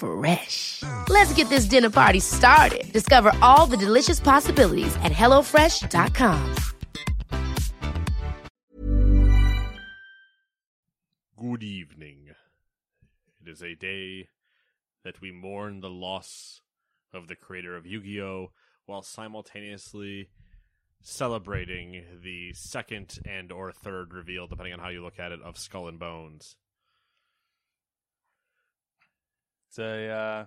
Fresh. Let's get this dinner party started. Discover all the delicious possibilities at hellofresh.com. Good evening. It is a day that we mourn the loss of the creator of Yu Gi Oh! while simultaneously celebrating the second and or third reveal, depending on how you look at it, of Skull and Bones. It's a uh,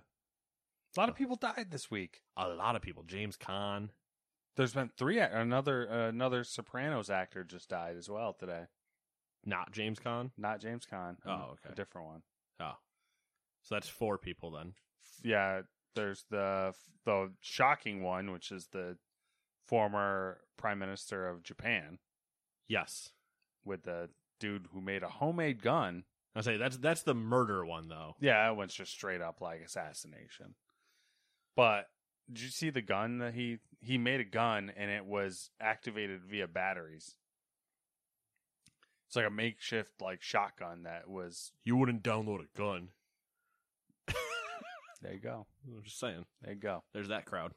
a lot of people died this week. A lot of people. James Caan. There's been three. Another another Sopranos actor just died as well today. Not James Caan? Not James Caan. Oh, okay. A different one. Oh. So that's four people then. Yeah, there's the the shocking one, which is the former prime minister of Japan Yes. with the dude who made a homemade gun. I say that's that's the murder one though. Yeah, that went just straight up like assassination. But did you see the gun that he he made a gun and it was activated via batteries? It's like a makeshift like shotgun that was You wouldn't download a gun. there you go. I'm just saying. There you go. There's that crowd.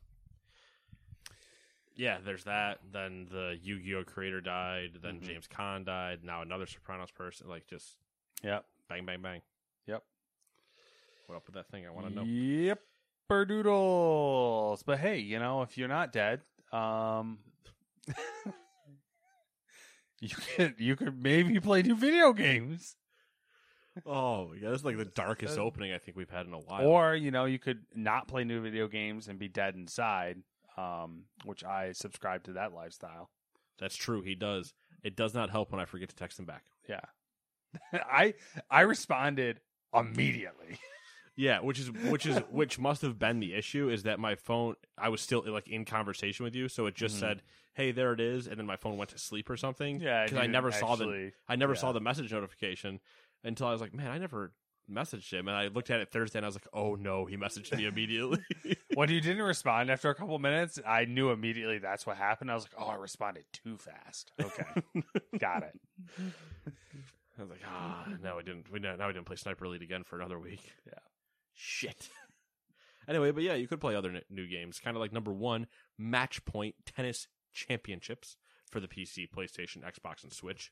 Yeah, there's that. Then the Yu-Gi-Oh creator died. Then Mhm. James Caan died. Now another Sopranos person. Like just Yep. bang, bang, bang. Yep. What up with that thing? I want to know. Yep. Doodles. But hey, you know, if you're not dead, um you could you could maybe play new video games. Oh, yeah, that's like the darkest opening I think we've had in a while. Or, you know, you could not play new video games and be dead inside, um, which I subscribe to that lifestyle. that's true. He does. It does not help when I forget to text him back. Yeah. I I responded immediately. Yeah, which is which is which must have been the issue is that my phone I was still like in conversation with you, so it just Mhm. said, "Hey, there it is," and then my phone went to sleep or something. Yeah, because I never didn't saw the I never yeah. saw the message notification until I was like, "Man, I never messaged him," and I looked at it Thursday and I was like, "Oh no, he messaged me immediately." when you didn't respond after a couple minutes, I knew immediately that's what happened. I was like, "Oh, I responded too fast." Okay, got it. I was like, "Ah, no, we didn't. We now we didn't play Sniper Elite again for another week." Yeah. Shit. anyway, but yeah, you could play other n- new games, kind of like number one, Match Point Tennis Championships for the PC, PlayStation, Xbox, and Switch.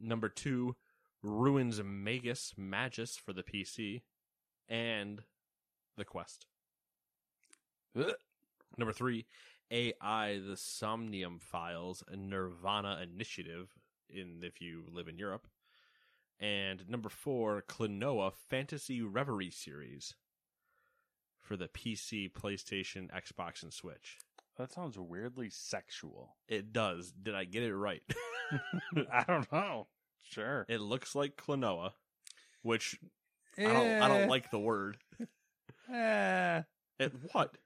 Number two, Ruins Magus Magus for the PC, and The Quest. Ugh. Number three, AI The Somnium Files Nirvana Initiative in if you live in Europe. And number four, Klonoa Fantasy Reverie series for the PC, PlayStation, Xbox, and Switch. That sounds weirdly sexual. It does. Did I get it right? I don't know. Sure. it looks like Klonoa, which I don't I don't like the word. Eh. It, what?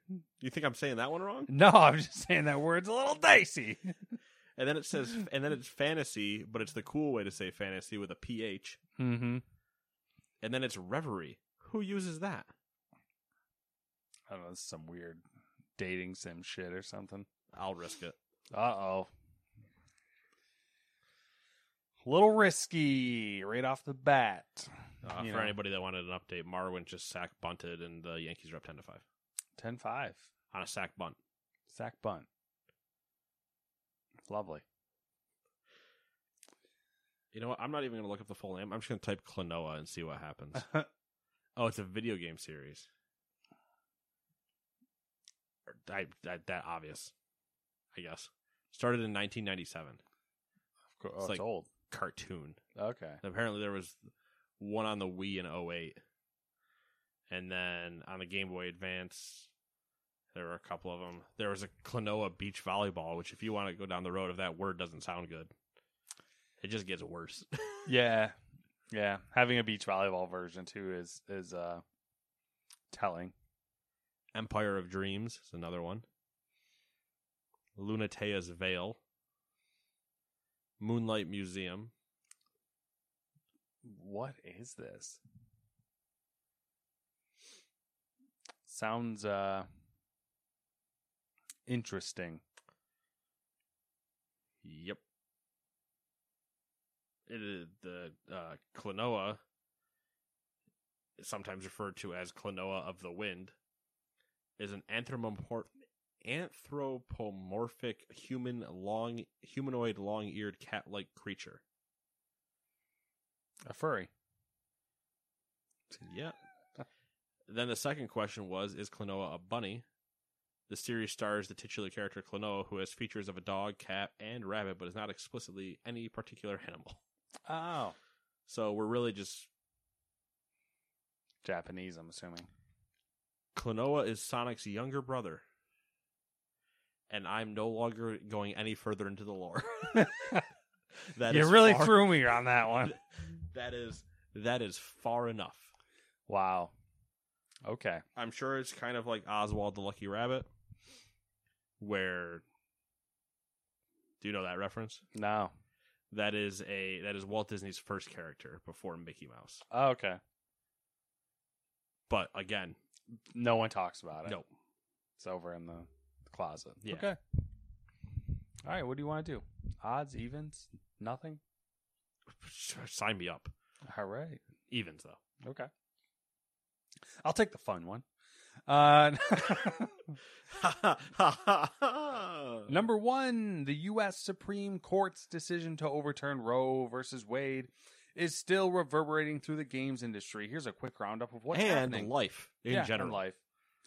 You think I'm saying that one wrong? No, I'm just saying that word's a little dicey. And then it says, and then it's fantasy, but it's the cool way to say fantasy with a ph. mm-hmm. And then it's reverie. Who uses that? I don't know. It's some weird dating sim shit or something. I'll risk it. Uh oh. A little risky right off the bat. Uh, for know. anybody that wanted an update, Marwin just sack bunted, and the Yankees are up ten to five 10 5. on a sack bunt. Sack bunt. Lovely. You know what? I'm not even going to look up the full name. I'm just going to type Klonoa and see what happens. oh, it's a video game series. I, I, that obvious, I guess. Started in 1997. Of Oh, It's it's, like- old. cartoon. Okay. And apparently there was one on the Wii in 08. And then on the Game Boy Advance, there were a couple of them. There was a Klonoa beach volleyball, which if you want to go down the road, if that word doesn't sound good, it just gets worse. Yeah. Yeah. Having a beach volleyball version too is is uh telling. Empire of Dreams is another one. Lunatea's Veil. Moonlight Museum. What is this? Sounds uh interesting. Yep. It is the uh, Klonoa, sometimes referred to as Klonoa of the Wind, is an anthropomorph- anthropomorphic human long humanoid long-eared cat-like creature. A furry. Yeah. then the second question was Is Klonoa a bunny? The series stars the titular character Klonoa, who has features of a dog, cat, and rabbit, but is not explicitly any particular animal. Oh. So we're really just. Japanese, I'm assuming. Klonoa is Sonic's younger brother. And I'm no longer going any further into the lore. That you really far- threw me on that one. That is that is far enough. Wow. Okay. I'm sure it's kind of like Oswald the Lucky Rabbit, where. Do you know that reference? No. That is a that is Walt Disney's first character before Mickey Mouse. Oh, okay. But again, No one talks about it. no. It's over in the closet. Yeah. Okay. All right. What do you want to do? Odds, evens, nothing. Sign me up. All right. Evens though. Okay. I'll take the fun one. Uh, number one, the U.S. Supreme Court's decision to overturn Roe versus Wade is still reverberating through the games industry. Here's a quick roundup of what's and happening. life in Yeah, general. life,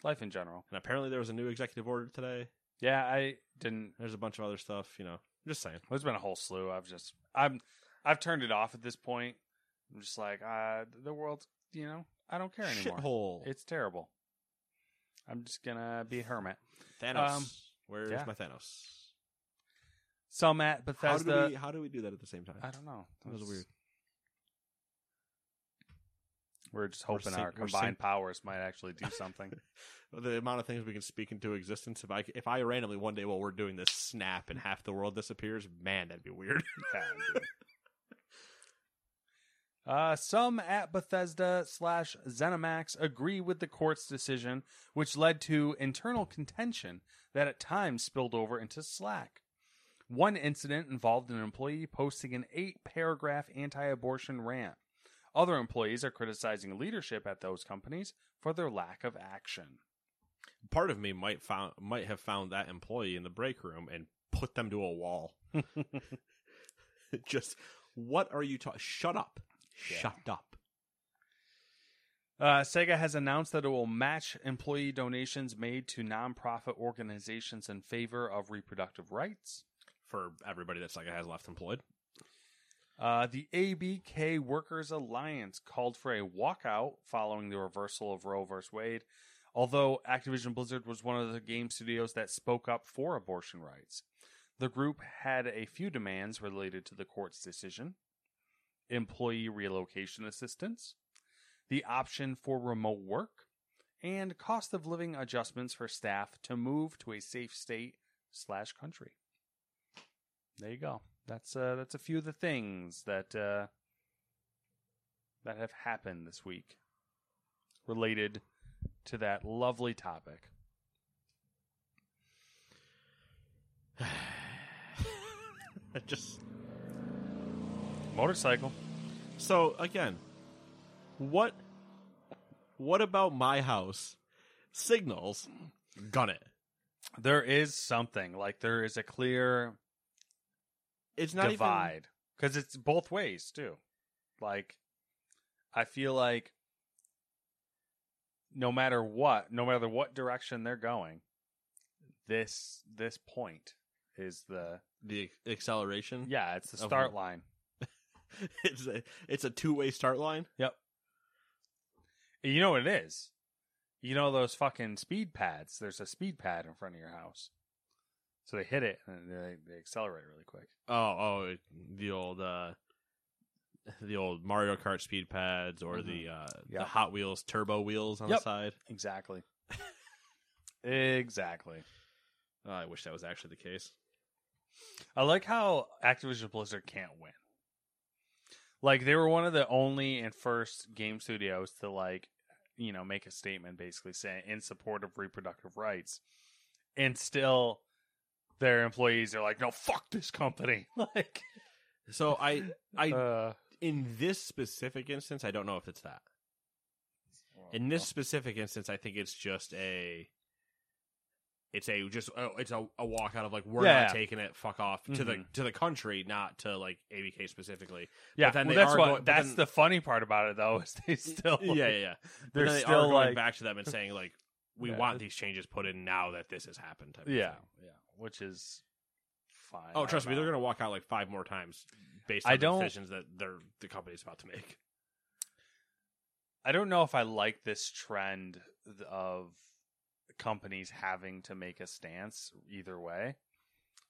life in general. And apparently there was a new executive order today. Yeah, I didn't. There's a bunch of other stuff, you know. I'm just saying. There's been a whole slew. I've just, I'm, I've turned it off at this point. I'm just like, uh, the world's, you know, I don't care anymore. Shithole. It's terrible. I'm just gonna be a hermit. Thanos. um, Where's yeah. my Thanos? Some at How Bethesda. do we how do we do that at the same time? I don't know. That was weird. We're just We're hoping our we're combined sync- powers might actually do something. The amount of things we can speak into existence. If I if I randomly one day while we're doing this snap and half the world disappears, man, that'd be weird. Yeah. Uh, some at Bethesda slash ZeniMax agree with the court's decision, which led to internal contention that at times spilled over into Slack. One incident involved an employee posting an eight paragraph anti abortion rant. Other employees are criticizing leadership at those companies for their lack of action. Part of me might found might have found that employee in the break room and put them to a wall. Just what are you talking? Shut up! Shut up! Uh, Sega has announced that it will match employee donations made to nonprofit organizations in favor of reproductive rights. For everybody that Sega has left employed, Uh, the ABK Workers Alliance called for a walkout following the reversal of Roe v. Wade, although Activision Blizzard was one of the game studios that spoke up for abortion rights. The group had a few demands related to the court's decision employee relocation assistance, the option for remote work, and cost of living adjustments for staff to move to a safe state slash country. There you go. That's uh, that's a few of the things that uh, that have happened this week related to that lovely topic. just Motorcycle. so again, what what about my house signals? Gun it. There is something like there is a clear It's not even divide because it's both ways too. Like, I feel like no matter what, no matter what direction they're going, this this point is the the acceleration. Yeah, it's the start line. it's a it's a two way start line. Yep. You know what it is? You know those fucking speed pads. There's a speed pad in front of your house. So they hit it and they, they accelerate really quick. Oh, oh, the old uh the old Mario Kart speed pads or the uh the Hot Wheels turbo wheels on Yep. the side. Exactly. exactly. Oh, I wish that was actually the case. I like how Activision Blizzard can't win. Like they were one of the only and first game studios to like, you know, make a statement basically saying in support of reproductive rights. And still their employees are like, "No, fuck this company." Like So I I uh, in this specific instance, I don't know if it's that. In this specific instance, I think it's just a. It's a just oh, it's a, a walk out of like we're Yeah. not taking it. Fuck off to the Mhm. to the country, not to like ABK specifically. yeah, But then well, they that's are what going- but that's then- the funny part about it though is they still yeah, yeah, yeah. But they're then they still are going like back to them and saying like we Yeah. want these changes put in now that this has happened. Type of yeah, thing. yeah, which is fine. Oh, I trust don't me, they're know. to walk out like five more times based I on the don't- decisions that they're the company's about to make. I don't know if I like this trend th- of companies having to make a stance either way.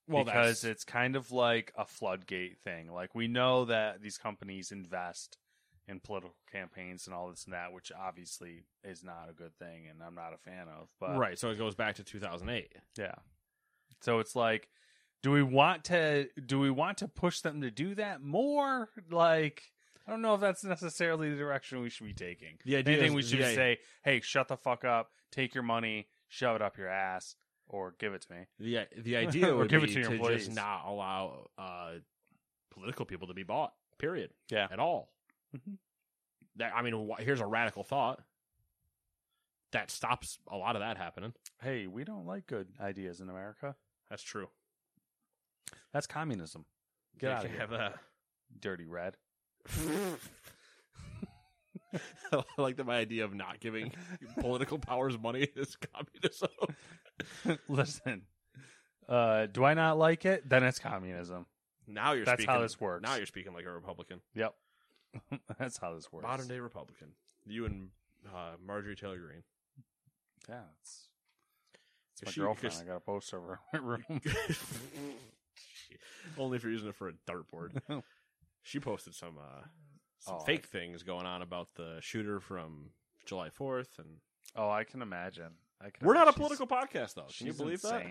Well, because that's- it's kind of like a floodgate thing. Like we know that these companies invest in political campaigns and all this and that, which obviously is not a good thing, and I'm not a fan of. But right. So it goes back to 2008. yeah. So it's like, do we want to do we want to push them to do that more? Like, I don't know if that's necessarily the direction we should be taking. The idea Anything is- we should yeah. say, hey, shut the fuck up, take your money, shove it up your ass, or give it to me. The the idea would give it be to your to employees. just not allow uh, political people to be bought. Period. Yeah. At all. Mhm. That I mean, wh- here's a radical thought that stops a lot of that happening. Hey, we don't like good ideas in America. That's true. That's communism. Get You out of can here, have that. dirty red. I like that my idea of not giving political powers money is communism. Listen, uh, do I not like it? Then it's communism. Now you're That's speaking, how this works. Now you're speaking like a Republican, Yep, that's how this works. modern day Republican. You and uh, Marjorie Taylor Greene. Yeah, it's, it's my She- girlfriend. I got a poster in my room. Only if you're using it for a dartboard. she posted some uh, some Oh, fake things going on about the shooter from July 4th, and oh, I can imagine. I can we're not a imagine. She's- political podcast, though. Can you believe that?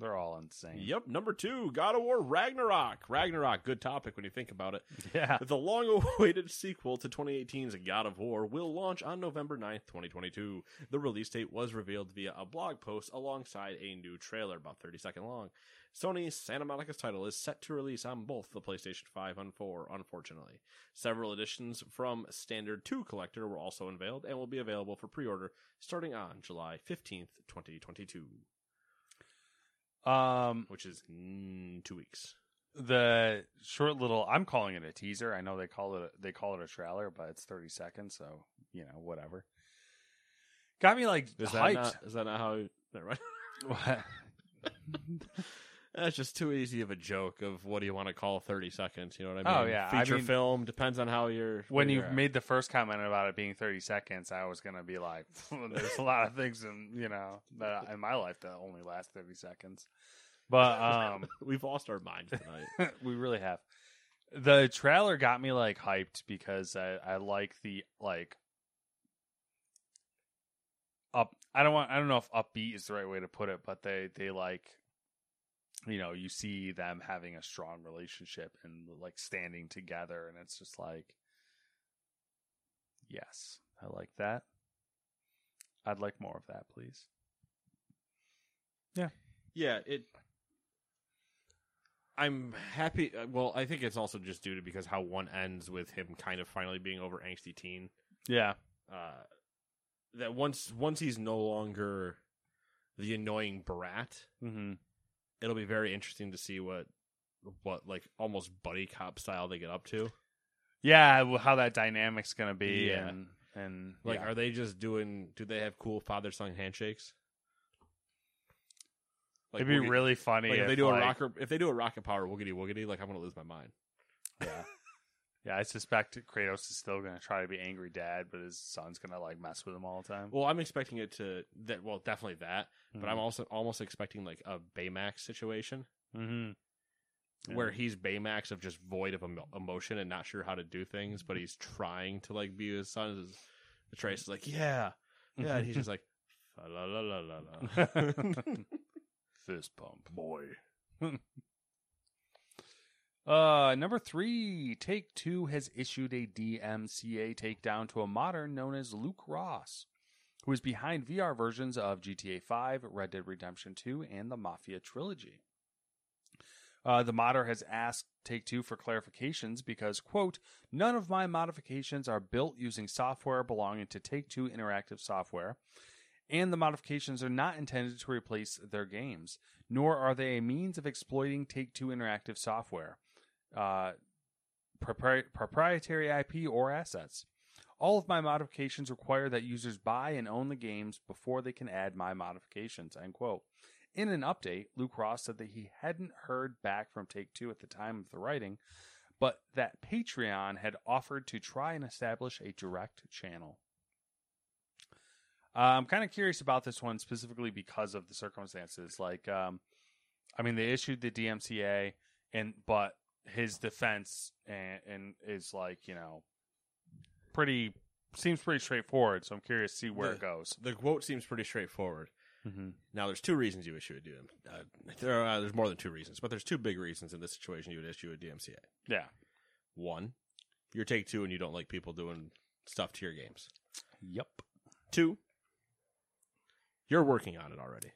They're all insane. Yep. Number two, God of War Ragnarok. Ragnarok, good topic when you think about it. Yeah. The long awaited sequel to 2018's God of War will launch on November 9th, 2022. The release date was revealed via a blog post alongside a new trailer, about 30 second long. Sony's Santa Monica's title is set to release on both the PlayStation 5 and 4, unfortunately. Several editions from Standard to Collector were also unveiled and will be available for pre order starting on July 15th, 2022, Um, which is mm, two weeks. the short little I'm calling it a teaser. I know they call it a, they call it a trailer, but it's 30 seconds, so you know whatever. Got me like Is that, hyped. not, is that not how. Never mind. What? That's just too easy of a joke of what do you want to call 30 seconds? You know what I mean? Oh, mean? yeah, I Feature mean- film depends on how you're. when you you're at. made the first comment about it being 30 seconds, I was gonna be like, "There's a lot of things in you know that in my life that only last 30 seconds." But um, We've lost our minds tonight. we really have. The trailer got me like hyped because I, I like the like up. I don't want. I don't know if upbeat is the right way to put it, but they they like you know you see them having a strong relationship and like standing together, and it's just like yes, I like that. I'd like more of that, please. yeah, Yeah. it. I'm happy. uh, Well, I think it's also just due to because how one ends with him kind of finally being over angsty teen. Yeah, Uh, that once once he's no longer the annoying brat, mm-hmm. It'll be very interesting to see what what like almost buddy cop style they get up to. yeah. How that dynamic's gonna be, Yeah. and and Like, yeah. are they just doing? Do they have cool father son handshakes? Like, It'd be really funny Like, if if they do a like- rocker, if they do a rocket power woogity woogity, like I'm gonna lose my mind. Yeah. Yeah, I suspect Kratos is still going to try to be angry dad, but his son's going to like mess with him all the time. Well, I'm expecting it to that. Well, definitely that, but Mm-hmm. I'm also almost expecting like a Baymax situation mm-hmm. where he's Baymax of just void of emo- emotion and not sure how to do things, but he's trying to like be his son. His, Trace is like, yeah, yeah, and he's just like, la la la la la. fist pump, boy. uh, number three, Take Two has issued a DMCA takedown to a modder known as Luke Ross, who is behind VR versions of GTA 5, Red Dead Redemption 2, and the Mafia trilogy. Uh, the modder has asked Take Two for clarifications because, quote, none of my modifications are built using software belonging to Take Two Interactive Software, and the modifications are not intended to replace their games, nor are they a means of exploiting Take Two Interactive Software, uh, propri- proprietary IP, or assets. All of my modifications require that users buy and own the games before they can add my modifications. End quote. In an update, Luke Ross said that he hadn't heard back from Take Two at the time of the writing, but that Patreon had offered to try and establish a direct channel. Uh, I'm kind of curious about this one specifically because of the circumstances. Like, um, I mean, they issued the DMCA, and but his defense and, and is like, you know, pretty seems pretty straightforward. So I'm curious to see where it goes. the quote seems pretty straightforward. Mm-hmm. Now, there's two reasons you issue a DM. Uh, there are, there's more than two reasons, but there's two big reasons in this situation you would issue a DMCA. Yeah. One, you're take two and you don't like people doing stuff to your games. Yep. Two, you're working on it already.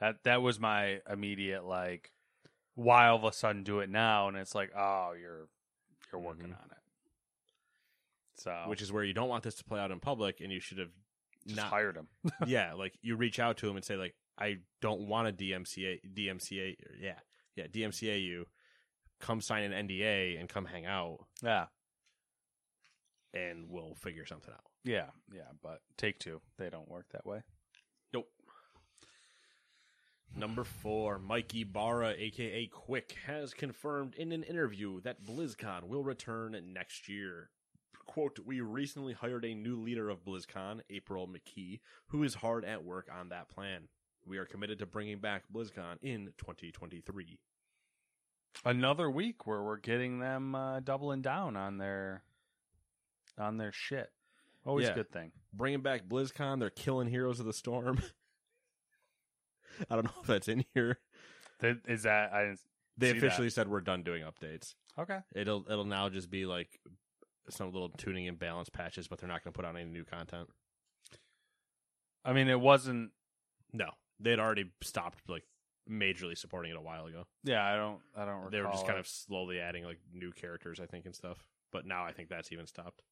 That that was my immediate like. Why all of a sudden do it now? And it's like, oh, you're you're working Mhm. on it. So which is where you don't want this to play out in public, and you should have just not. hired him. yeah, like you reach out to him and say like, I don't want to DMCA, DMCA, or yeah, yeah, DMCA you. Come sign an NDA and come hang out, yeah. and we'll figure something out. Yeah. Yeah. But take two. They don't work that way. Number four, Mike Ybarra, aka Quick, has confirmed in an interview that BlizzCon will return next year. Quote, we recently hired a new leader of BlizzCon, April McKee, who is hard at work on that plan. We are committed to bringing back BlizzCon in 2023. Another week where we're getting them uh, doubling down on their on their shit. Always Yeah. a good thing. Bringing back BlizzCon, they're killing Heroes of the Storm. I don't know if that's in here. Is that I didn't They see that. officially said we're done doing updates. Okay. It'll it'll now just be like some little tuning and balance patches, but they're not going to put out any new content. I mean, it wasn't. No, they had already stopped like majorly supporting it a while ago. Yeah, I don't. I don't. Recall They were just kind of slowly adding like new characters, I think, and stuff. But now I think that's even stopped.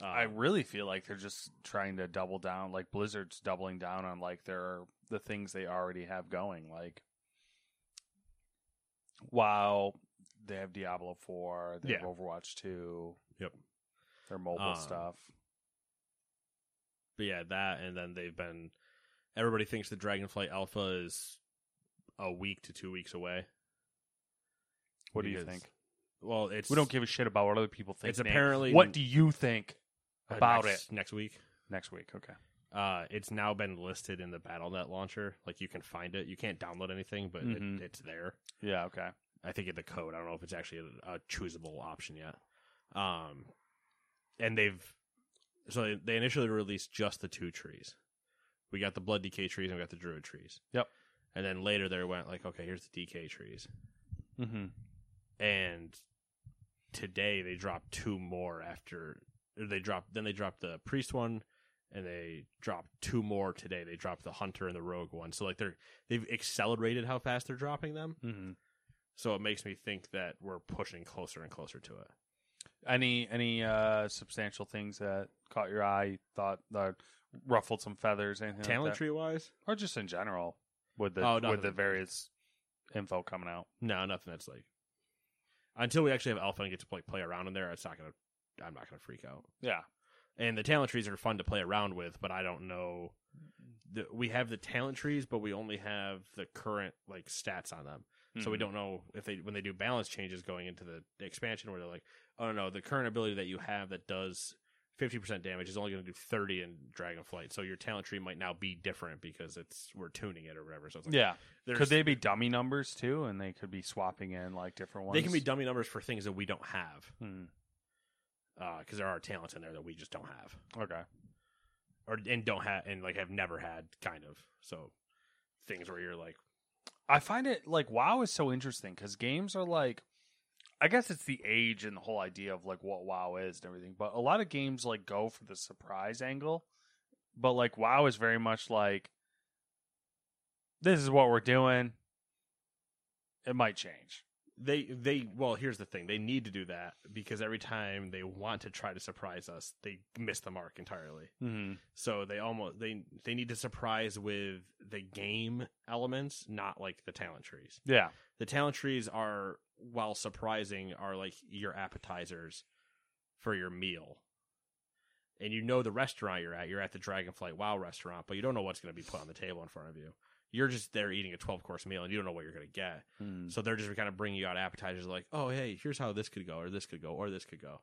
Uh, I really feel like they're just trying to double down. Like Blizzard's doubling down on like their the things they already have going. Like, wow, they have Diablo four. They have Overwatch two. Yep. Their mobile Um, stuff. but yeah, that and then they've been. Everybody thinks the Dragonflight Alpha is a week to two weeks away. What do you think? Well, it's We don't give a shit about what other people think. It's Nate. apparently- What do you think uh, about next, it next week. next week? Okay. Uh, it's now been listed in the Battle.net launcher. Like you can find it. You can't download anything, but Mhm. it, it's there. Yeah. Okay. I think in the code. I don't know if it's actually a, a choosable option yet. Um, and they've so they, they initially released just the two trees. We got the blood DK trees and we got the druid trees. Yep. And then later they went like, okay, here's the DK trees. Mm-hmm. And today they dropped two more after they dropped then they dropped the priest one and they dropped two more today. They dropped the hunter and the rogue one. So like they're they've accelerated how fast they're dropping them. Mm-hmm. So it makes me think that we're pushing closer and closer to it. Any any uh substantial things that caught your eye? Thought that ruffled some feathers? Anything Talent like tree wise, or just in general with the Oh, with the various info coming out. no, nothing that's like until we actually have alpha and get to play play around in there. It's not gonna. I'm not gonna freak out. Yeah. And the talent trees are fun to play around with, but I don't know. The, we have the talent trees, but we only have the current like stats on them. So we Mhm. don't know if they when they do balance changes going into the expansion where they're like, oh no, the current ability that you have that does fifty percent damage is only going to do thirty in Dragonflight. So your talent tree might now be different because it's we're tuning it or whatever. So it's like, Yeah. Could they be dummy numbers too, and they could be swapping in like different ones? They can be dummy numbers for things that we don't have Hmm. Uh, because there are talents in there that we just don't have Okay. or and don't have and like have never had kind of. So things where you're like, I find it like WoW is so interesting because games are like, I guess it's the age and the whole idea of like what WoW is and everything. But a lot of games like go for the surprise angle, but like WoW is very much like, this is what we're doing. It might change. They they well here's the thing. They need to do that because every time they want to try to surprise us they miss the mark entirely. Mm-hmm. so they almost they they need to surprise with the game elements not like the talent trees. Yeah. the talent trees are while surprising are like your appetizers for your meal. And you know the restaurant you're at. You're at the dragonflight wow restaurant but you don't know what's going to be put on the table in front of you you're just there eating a 12 course meal and you don't know what you're going to get Mm. so they're just kind of bringing you out appetizers like, oh, hey, here's how this could go, or this could go, or this could go.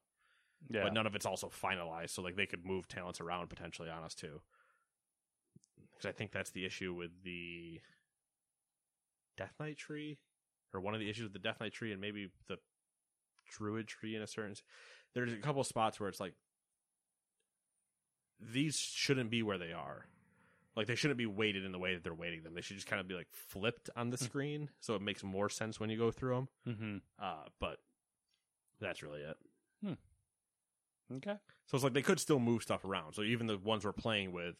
Yeah. But none of it's also finalized. So like they could move talents around potentially on us too. Because I think that's the issue with the Death Knight tree, or one of the issues with the Death Knight tree, and maybe the Druid tree in a certain. There's a couple spots where it's like these shouldn't be where they are. Like they shouldn't be weighted in the way that they're weighting them. They should just kind of be like flipped on the screen, so it makes more sense when you go through them. mm-hmm. Uh, but that's really it. Okay. So it's like they could still move stuff around. So even the ones we're playing with,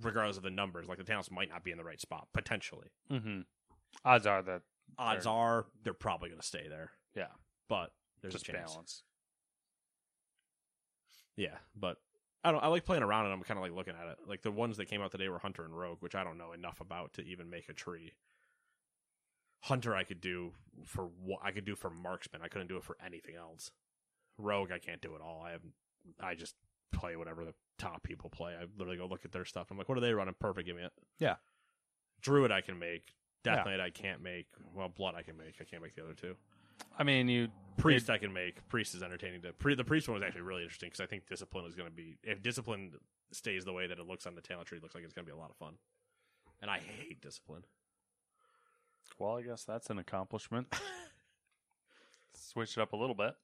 regardless of the numbers, like the talents might not be in the right spot potentially. Mm-hmm. Odds are that Odds They're- are they're probably going to stay there, yeah, but there's just a chance. balance. Yeah, but I don't. I like playing around and I'm kind of like looking at it. Like the ones that came out today were Hunter and Rogue, which I don't know enough about to even make a tree. Hunter, I could do for what I could do for marksman. I couldn't do it for anything else. Rogue, I can't do it all. I have, I just play whatever the top people play. I literally go look at their stuff. I'm like, what are they running? Perfect, give me it. Yeah. Druid, I can make. Death Yeah. Knight, I can't make. Well, Blood, I can make. I can't make the other two. I mean, you Priest I can make. Priest is entertaining to. Pre, the priest one was actually really interesting because I think discipline is going to be if discipline stays the way that it looks on the talent tree, it looks like it's going to be a lot of fun. And I hate discipline. Well, I guess that's an accomplishment. Switch it up a little bit.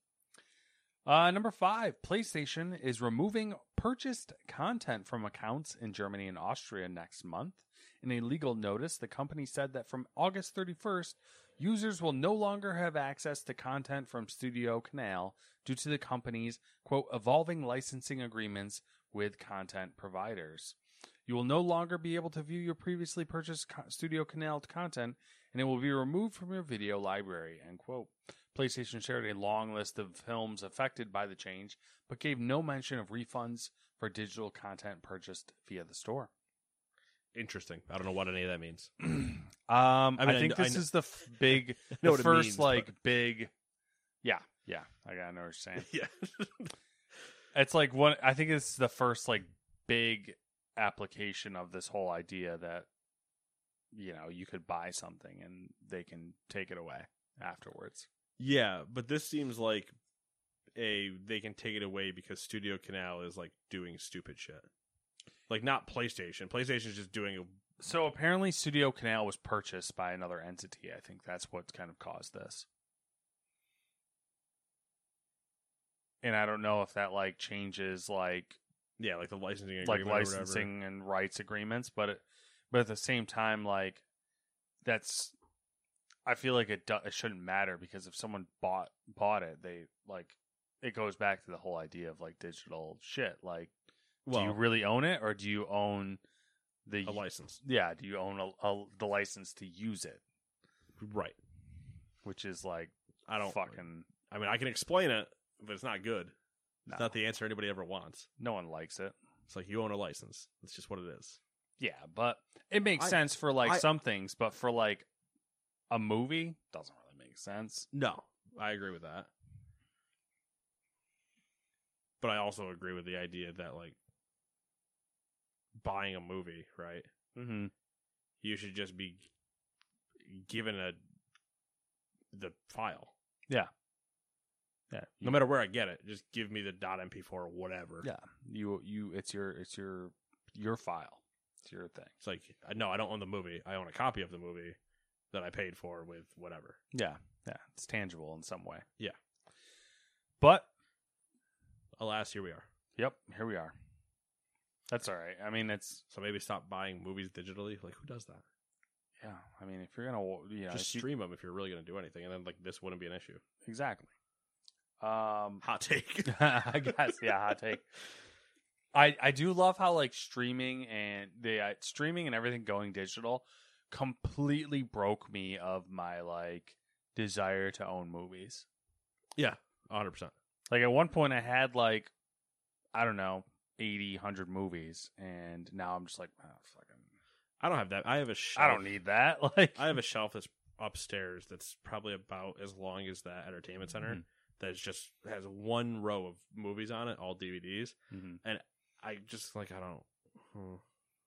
Uh, number five, PlayStation is removing purchased content from accounts in Germany and Austria next month. In a legal notice, the company said that from August 31st, users will no longer have access to content from Studio Canal due to the company's, quote, evolving licensing agreements with content providers. You will no longer be able to view your previously purchased Studio Canal content, and it will be removed from your video library. End quote. PlayStation shared a long list of films affected by the change, but gave no mention of refunds for digital content purchased via the store. Interesting. I don't know what any of that means. Um, I, mean, I think I this kn- is the f- big, the first means, like but- big. Yeah, yeah, I gotta know what you're saying. yeah. It's like one. I think it's the first like big application of this whole idea that you know you could buy something and they can take it away afterwards. yeah, but this seems like a they can take it away because Studio Canal is like doing stupid shit. Like not PlayStation. PlayStation is just doing a So apparently, Studio Canal was purchased by another entity. I think that's what kind of caused this. And I don't know if that like changes like yeah, like the licensing like licensing and rights agreements, but it, but at the same time, like that's I feel like it do, it shouldn't matter because if someone bought bought it, they like it goes back to the whole idea of like digital shit. Like, Well, do you really own it, or do you own the a license. Yeah, do you own a, a, the license to use it? Right. Which is like I don't fucking I mean, I can explain it, but it's not good. no, It's not the answer anybody ever wants. no one likes it. It's like you own a license. It's just what it is. Yeah, but it makes I- sense for like I- some things, but for like a movie doesn't really make sense. No, I agree with that. But I also agree with the idea that like buying a movie, right? Mm-hmm. You should just be given a the file. Yeah. Yeah. No matter where I get it, just give me the .mp4 or whatever. Yeah. You you it's your it's your your file. It's your thing. It's like no, I don't own the movie. I own a copy of the movie that I paid for with whatever. Yeah. Yeah. It's tangible in some way. Yeah. But Alas, here we are. yep, here we are. That's all right. I mean, it's So maybe stop buying movies digitally. Like who does that? yeah. I mean, if you're gonna yeah, just if you- stream them if you're really going to do anything, and then like this wouldn't be an issue. exactly. Um, Hot take. I guess yeah, hot take. I I do love how like streaming and the uh, streaming and everything going digital completely broke me of my like desire to own movies. yeah, 100. percent Like at one point I had like I don't know 80 100 movies and now I'm just like oh, fucking I don't have that. I have a shelf. I don't need that. Like I have a shelf that's upstairs that's probably about as long as that entertainment center. Mhm. That's just has one row of movies on it, all DVDs. Mhm. I just like I don't. hmm.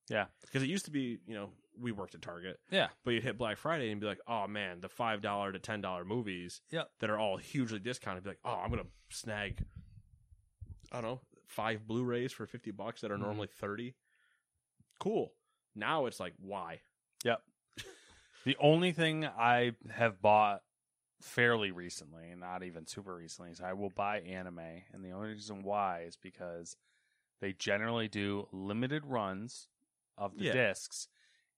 Yeah. because it used to be you know we worked at Target, Yeah. but you'd hit Black Friday and be like, oh man, the five dollar to ten dollar movies Yep. that are all hugely discounted. Be like, oh, I'm gonna snag. I don't know five Blu-rays for fifty bucks that are Mhm. normally thirty. Cool. Now it's like why? Yep. the only thing I have bought fairly recently, not even super recently, is I will buy anime, and the only reason why is because they generally do limited runs of the Yeah. discs,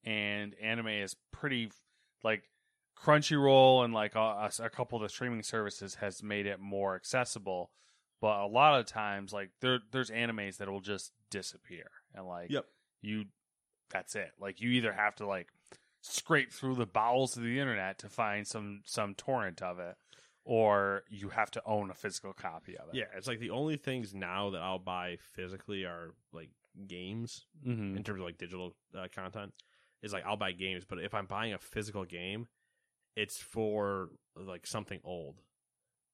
and anime is pretty like Crunchyroll and like a, a couple of the streaming services has made it more accessible. But a lot of times, like there, there's animes that will just disappear, and like Yep. you that's it. Like you either have to like scrape through the bowels of the internet to find some some torrent of it, or you have to own a physical copy of it. Yeah, it's like the only things now that I'll buy physically are like games Mm-hmm. in terms of like digital uh, content. Is like I'll buy games, but if I'm buying a physical game, it's for like something old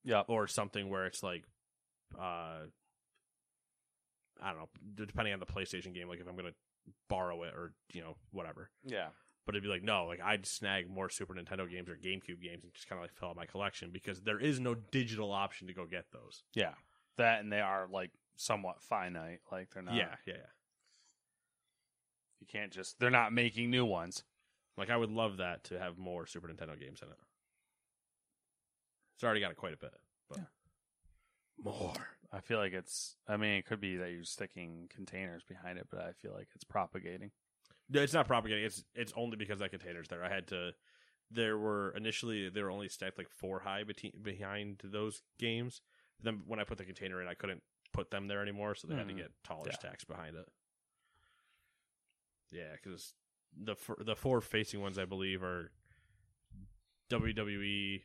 yeah or something where it's like, uh, I don't know, depending on the PlayStation game. Like if I'm gonna borrow it or you know whatever. Yeah. But it'd be like no, like I'd snag more Super Nintendo games or GameCube games and just kind of like fill out my collection because there is no digital option to go get those. Yeah. That and they are like somewhat finite. Like they're not. Yeah, yeah, yeah. You can't just. They're not making new ones. Like I would love that to have more Super Nintendo games in it. It's already got quite a bit, but more. I feel like it's. I mean, it could be that you're sticking containers behind it, but I feel like it's propagating. No, It's not propagating. It's it's only because that container's there. I had to. There were initially there were only stacked like four high beti- behind those games. Then when I put the container in, I couldn't put them there anymore, so they had to Mhm. get taller Yeah. stacks behind it. Yeah, because the f- the four facing ones I believe are WWE,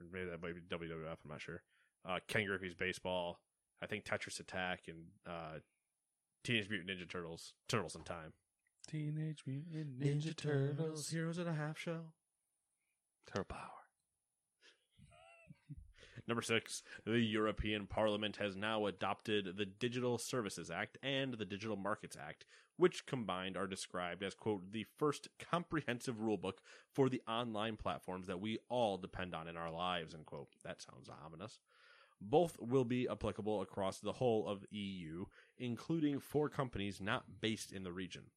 or maybe that might be WWF. I'm not sure. Uh, Ken Griffey's baseball. I think Tetris Attack and uh, Teenage Mutant Ninja Turtles. Turtles in Time. Teenage Mutant and Ninja Turtles. Heroes in a Half Shell. Turtle power. Number six, the European Parliament has now adopted the Digital Services Act and the Digital Markets Act, which combined are described as, quote, the first comprehensive rulebook for the online platforms that we all depend on in our lives, end quote. That sounds ominous. Both will be applicable across the whole of EU, including for companies not based in the region.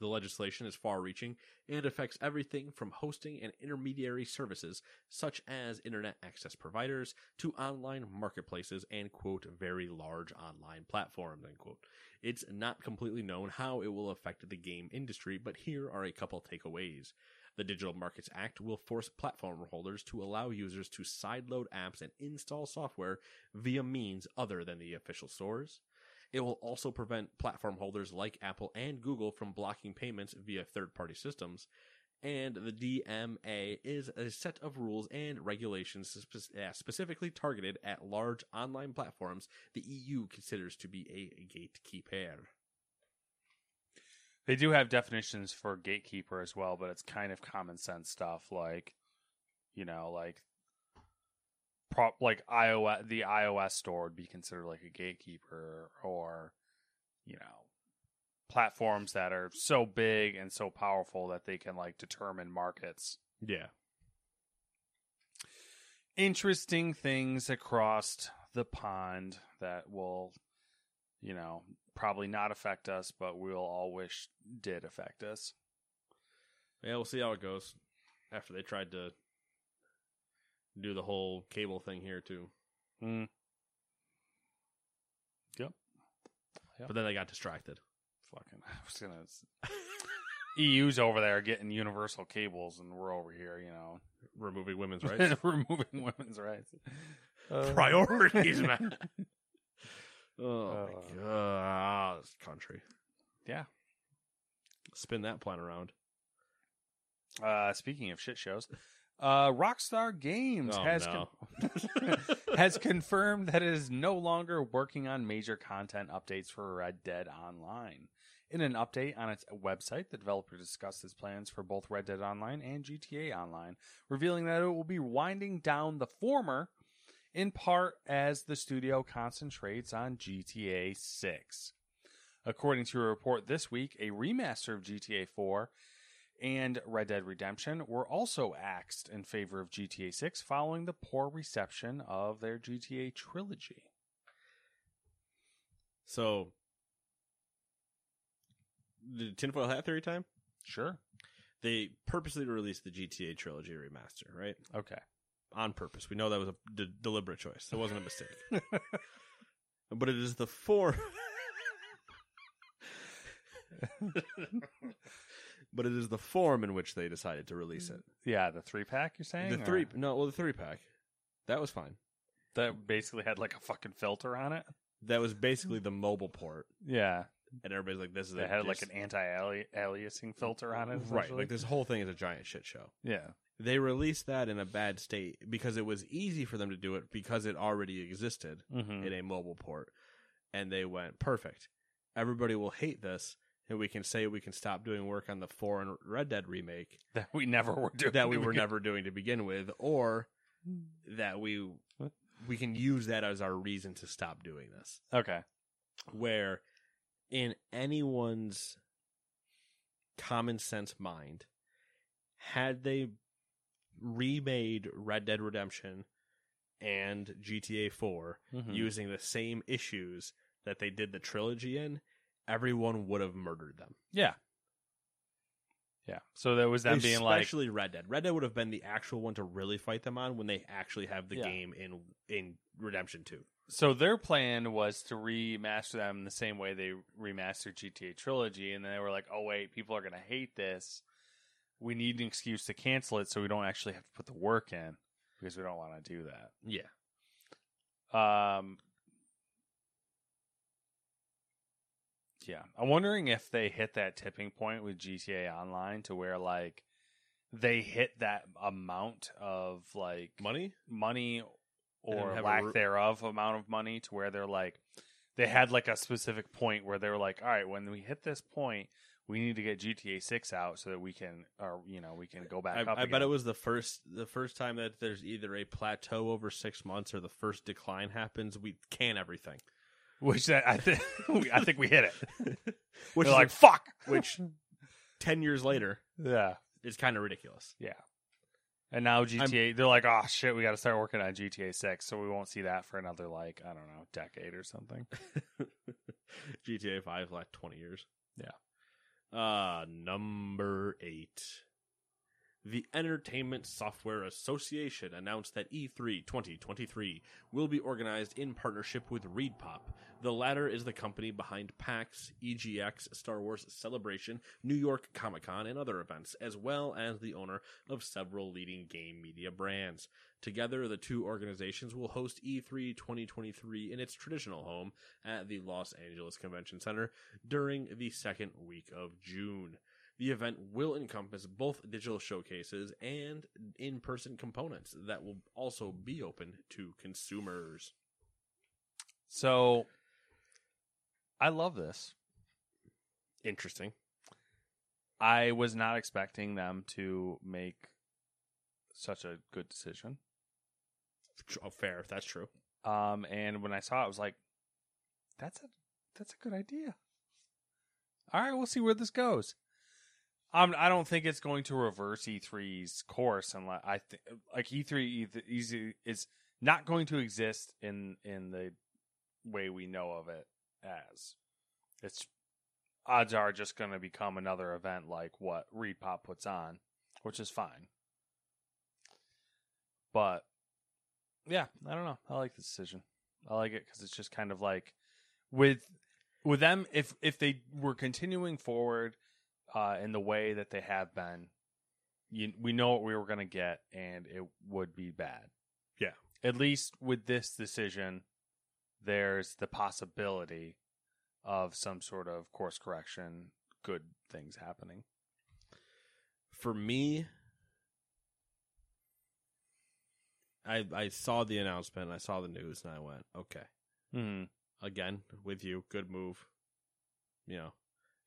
The legislation is far reaching and affects everything from hosting and intermediary services, such as internet access providers, to online marketplaces and, quote, very large online platforms, end quote. It's not completely known how it will affect the game industry, but here are a couple takeaways. The Digital Markets Act will force platform holders to allow users to sideload apps and install software via means other than the official stores. It will also prevent platform holders like Apple and Google from blocking payments via third party systems. And the DMA is a set of rules and regulations uh, specifically targeted at large online platforms the EU considers to be a gatekeeper. They do have definitions for gatekeeper as well, but it's kind of common sense stuff like, you know, like prop like iOS the iOS store would be considered like a gatekeeper or you know platforms that are so big and so powerful that they can like determine markets. Yeah. Interesting things across the pond that will you know probably not affect us but we'll all wish did affect us. Yeah, we'll see how it goes after they tried to do the whole cable thing here too. Mm. Yep. Yep. But then they got distracted. Fucking I was gonna EU's over there getting universal cables and we're over here, you know. Removing women's rights. removing women's rights. Priorities, man. Oh my god, this country. Yeah. Spin that plan around. Uh, speaking of shit shows, uh, Rockstar Games Oh, has no. con- has confirmed that it is no longer working on major content updates for Red Dead Online. In an update on its website, the developer discussed its plans for both Red Dead Online and GTA Online, revealing that it will be winding down the former in part as the studio concentrates on GTA 6. According to a report this week, a remaster of GTA 4 and Red Dead Redemption were also axed in favor of GTA 6 following the poor reception of their GTA trilogy. So, the tinfoil hat theory time. Sure. They purposely released the GTA trilogy remaster, right? Okay. On purpose. We know that was a de- deliberate choice. It wasn't a mistake. but it is the form. but it is the form in which they decided to release it. Yeah, the three pack you're saying? The or- three, no, well, the three pack. That was fine. that basically had like a fucking filter on it. That was basically the mobile port, Yeah. and everybody's like, "This is They a had like an anti-aliasing filter on it. right." essentially. Like this whole thing is a giant shit show. Yeah. They released that in a bad state because it was easy for them to do it because it already existed Mm-hmm. in a mobile port, and they went perfect. Everybody will hate this, and we can say we can stop doing work on the four and Red Dead remake That we never were doing. that we were never doing to begin with, or that we What? we can use that as our reason to stop doing this. Okay. Where in anyone's common sense mind, had they remade Red Dead Redemption and GTA 4 Mhm. using the same issues that they did the trilogy in, everyone would have murdered them. Yeah. Yeah. So there was them being like, especially Red Dead. Red Dead would have been the actual one to really fight them on when they actually have the Yeah. game in in Redemption Two. so their plan was to remaster them the same way they remastered GTA Trilogy, and then they were like, oh wait, people are gonna hate this. We need an excuse to cancel it, so we don't actually have to put the work in because we don't want to do that. Yeah, Um, yeah, I'm wondering if they hit that tipping point with GTA Online to where like they hit that amount of like money. money or lack ru- thereof amount of money to where they're like they had like a specific point where they were like, all right, when we hit this point, we need to get GTA Six out so that we can, or you know, we can go back I, up. I bet it was the first the first time that there's either a plateau over six months or the first decline happens. We can everything, which I I think I think we hit it. which like, fuck. which ten years later yeah, is kind of ridiculous. yeah. And now GTA, they're like, oh shit, we got to start working on GTA Six, so we won't see that for another like I don't know, decade or something. GTA Five like twenty years. Yeah. Uh number eight. The Entertainment Software Association announced that E E3 2023 will be organized in partnership with ReedPop. The latter is the company behind PAX, EGX, Star Wars Celebration, New York Comic Con, and other events, as well as the owner of several leading game media brands. Together, the two organizations will host E E3 2023 in its traditional home at the Los Angeles Convention Center during the second week of June. The event will encompass both digital showcases and in person components that will also be open to consumers. So, I love this. Interesting. I was not expecting them to make such a good decision. Tr- Oh, fair. That's true. Um, and when I saw it, I was like, "That's a that's a good idea." All right, we'll see where this goes. Um, I don't think it's going to reverse E3's course, unless I think like E3 eth- easy is not going to exist in in the way we know of it as. It's odds are just going to become another event like what Reed Pop puts on, which is fine. But yeah, I don't know. I like the decision. I like it because it's just kind of like with with them. If if they were continuing forward uh, in the way that they have been, you, we know what we were going to get, and it would be bad. Yeah. At least with this decision, there's the possibility of some sort of course correction, good things happening. For me, I I saw the announcement, I saw the news, and I went, okay. Hmm. Again, with you, good move. You know,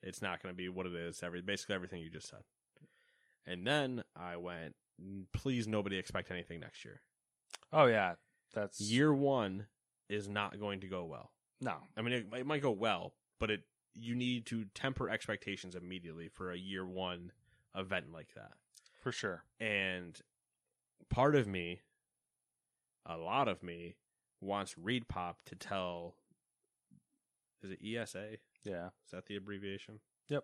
it's not going to be what it is. Every basically everything you just said. And then I went, please, nobody expect anything next year. Oh yeah, that's Year one is not going to go well. no. I mean, it, it might go well, but it you need to temper expectations immediately for a year one event like that. For sure. And part of me, a lot of me, wants Reed Pop to tell. Is it ESA? Is that the abbreviation? Yep.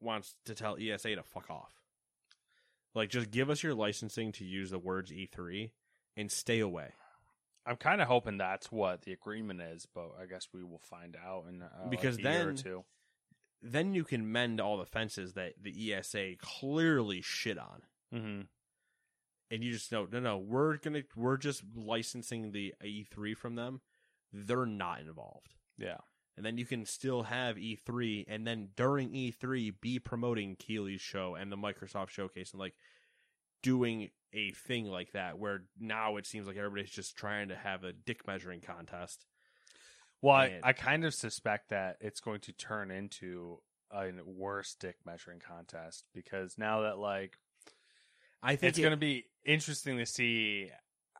Wants to tell ESA to fuck off. Like, just give us your licensing to use the words E3 and stay away. I'm kind of hoping that's what the agreement is, but I guess we will find out in uh, like Because a year or then- two. Then you can mend all the fences that the ESA clearly shit on. Mm-hmm. and you just know no no we're gonna we're just licensing the E3 from them. They're not involved, Yeah. And then you can still have E3, and then during E3 be promoting Keighley's show and the Microsoft showcase and like doing a thing like that. Where now it seems like everybody's just trying to have a dick measuring contest. Well, I, I kind of suspect that it's going to turn into a worse dick measuring contest because now that like I think it's it- going to be interesting to see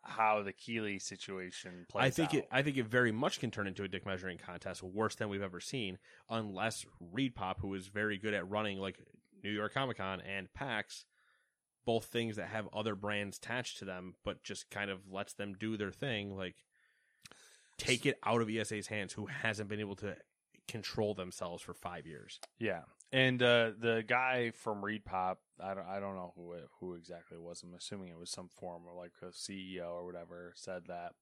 how the Keighley situation plays I think out. it. I think it very much can turn into a dick measuring contest, worse than we've ever seen, unless Reed Pop, who is very good at running like New York Comic Con and PAX, both things that have other brands attached to them, but just kind of lets them do their thing, like take it out of ESA's hands, who hasn't been able to control themselves for five years. Yeah, and uh, the guy from Reed Pop, I don't, I don't know who it, who exactly it was. I'm assuming it was some form of like a CEO or whatever. Said that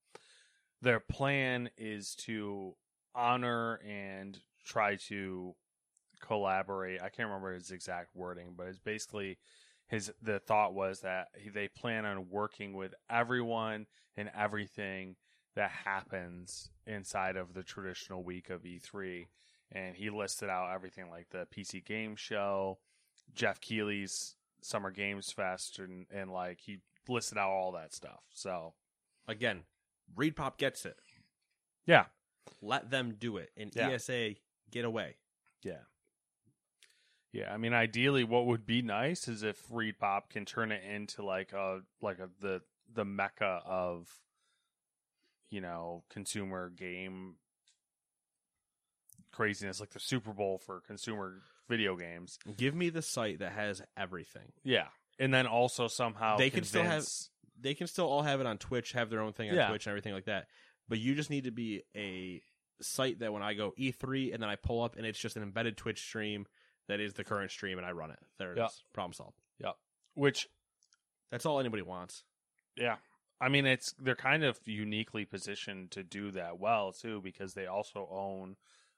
their plan is to honor and try to collaborate. I can't remember his exact wording, but it's basically his. The thought was that he, they plan on working with everyone and everything that happens inside of the traditional week of E3 and he listed out everything like the PC Game Show, Geoff Keighley's Summer Games Fest, and and like he listed out all that stuff. So Again, Reed Pop gets it. yeah, Let them do it, and Yeah. ESA get away. yeah, yeah. I mean, ideally, what would be nice is if Reed Pop can turn it into like a like a the the mecca of you know consumer game craziness, like the Super Bowl for consumer video games. Give me the site that has everything. Yeah, and then also somehow They can still have- they can still all have it on Twitch, have their own thing on Yeah. Twitch and everything like that. But you just need to be a site that when I go E3 and then I pull up and it's just an embedded Twitch stream that is the current stream and I run it. There it is. Yeah. Problem solved. Yeah. Which That's all anybody wants. Yeah. I mean, it's they're kind of uniquely positioned to do that well too, because they also own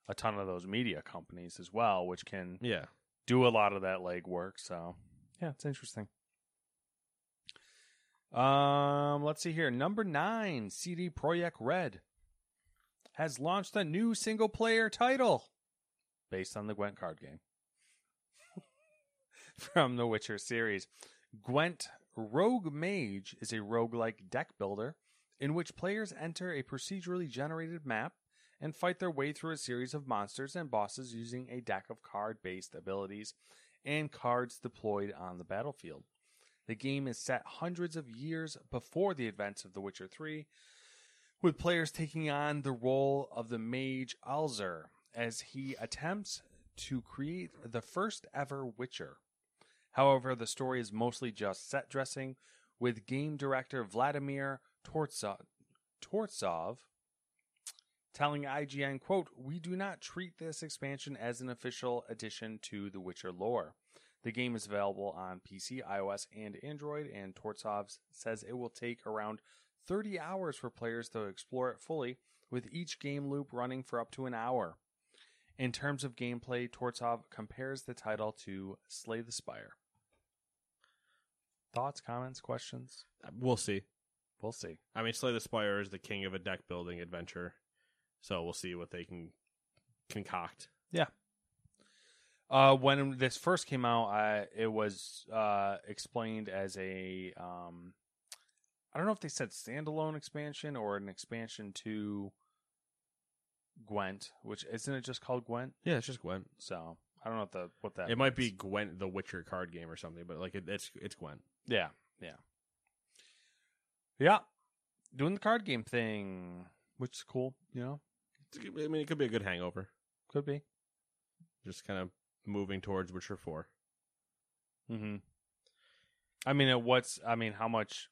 a ton of those media companies as well, which can Yeah. do a lot of that legwork. So, yeah, it's interesting. Um, let's see here. Number nine, CD Projekt Red has launched a new single player title based on the Gwent card game from the Witcher series. Gwent Rogue Mage is a roguelike deck builder in which players enter a procedurally generated map and fight their way through a series of monsters and bosses using a deck of card based abilities and cards deployed on the battlefield. The game is set hundreds of years before the events of The Witcher 3, with players taking on the role of the mage Alzur as he attempts to create the first ever Witcher. However, the story is mostly just set dressing, with game director Vladimir Tortsov telling IGN, quote, We do not treat this expansion as an official addition to the Witcher lore. The game is available on PC, iOS, and Android, and Tortsov says it will take around 30 hours for players to explore it fully, with each game loop running for up to an hour. In terms of gameplay, Tortsov compares the title to Slay the Spire. Thoughts, comments, questions? We'll see. We'll see. I mean, Slay the Spire is the king of a deck building adventure, so we'll see what they can concoct. Yeah. Uh, when this first came out, I, it was uh, explained as a um, I don't know if they said standalone expansion or an expansion to Gwent, which isn't it just called Gwent? Yeah, it's just Gwent. So I don't know what the what that It might be means. Gwent, the Witcher card game or something, but like it, it's it's Gwent. Yeah, yeah, yeah. Doing the card game thing, which is cool. You know, It's, I mean, it could be a good hangover. could be. Just kind of moving towards Witcher Four. Mm-hmm. I mean, it, what's I mean, how much?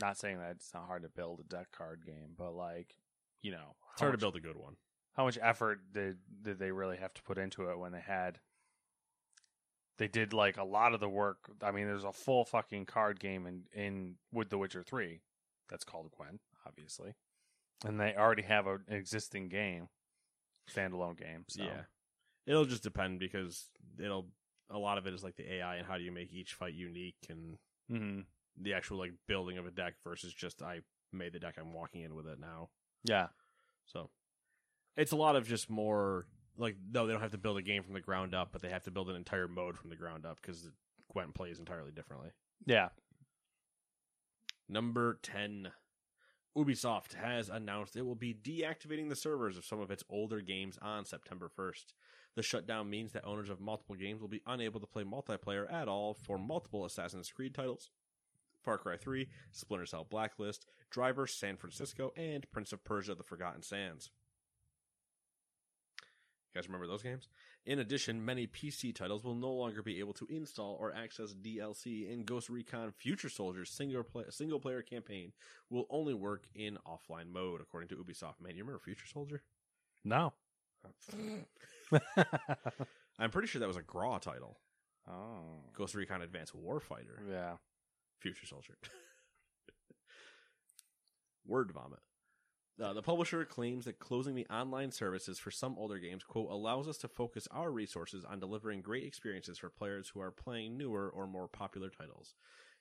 Not saying that it's not hard to build a deck card game, but like, you know, It's hard much- to build a good one. how much effort did did they really have to put into it when they had they did like a lot of the work i mean there's a full fucking card game in in with the witcher 3 that's called gwent obviously and they already have a, an existing game standalone game so Yeah, it'll just depend because it'll a lot of it is like the AI and how do you make each fight unique and hmm the actual like building of a deck versus just I made the deck I'm walking in with it now. yeah So it's a lot of just more like no, they don't have to build a game from the ground up, but they have to build an entire mode from the ground up because Gwent plays entirely differently. yeah Number 10. Ubisoft has announced it will be deactivating the servers of some of its older games on September 1st. The shutdown means that owners of multiple games will be unable to play multiplayer at all for multiple Assassin's Creed titles. Far Cry 3, Splinter Cell Blacklist, Driver San Francisco, and Prince of Persia The Forgotten Sands. You guys remember those games? In addition, many PC titles will no longer be able to install or access DLC, and Ghost Recon Future Soldiers single, play, single player campaign will only work in offline mode, according to Ubisoft. Man, you remember Future Soldier? no I'm pretty sure that was a GRAW title. oh Ghost Recon Advanced Warfighter. yeah Future Soldier. Word vomit. Uh, the publisher claims that closing the online services for some older games, quote, allows us to focus our resources on delivering great experiences for players who are playing newer or more popular titles.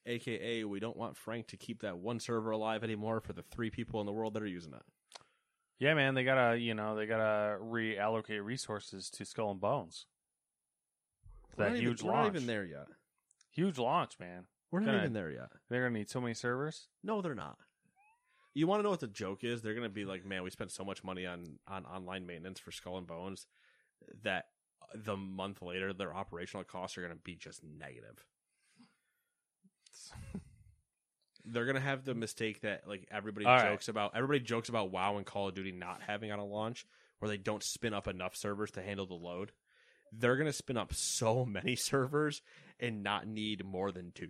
AKA, we don't want Frank to keep that one server alive anymore for the three people in the world that are using it. yeah man they gotta you know they gotta reallocate resources to skull and bones We're that huge even, We're launch not even there yet. huge launch man We're not Gonna- even there yet. they're gonna need so many servers No, they're not. You want to know what the joke is? They're going to be like, man, we spent so much money on on online maintenance for Skull and Bones that the month later their operational costs are going to be just negative. They're going to have the mistake that like everybody All right. jokes about. Everybody jokes about WoW and Call of Duty not having on a launch where they don't spin up enough servers to handle the load. They're going to spin up so many servers and not need more than two.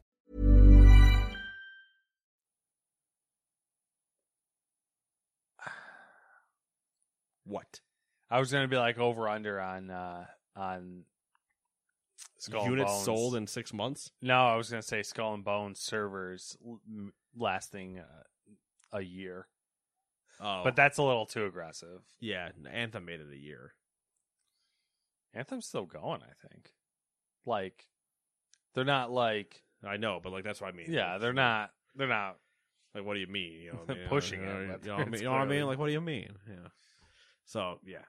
What? I was gonna be like over under on uh on Skull and Units Bones. sold in six months? No, I was gonna say Skull and Bones servers l- m- lasting uh, a year, Oh. but that's a little too aggressive. yeah, Anthem made it a year. Anthem's still going, I think. Like, they're not like I know, but like that's what I mean. yeah, they're not they're not Like, what do you mean? You know, what I mean? Pushing you it, know, but you know what I mean? it's You know what I mean? clearly- Like, what do you mean? Yeah. So yeah,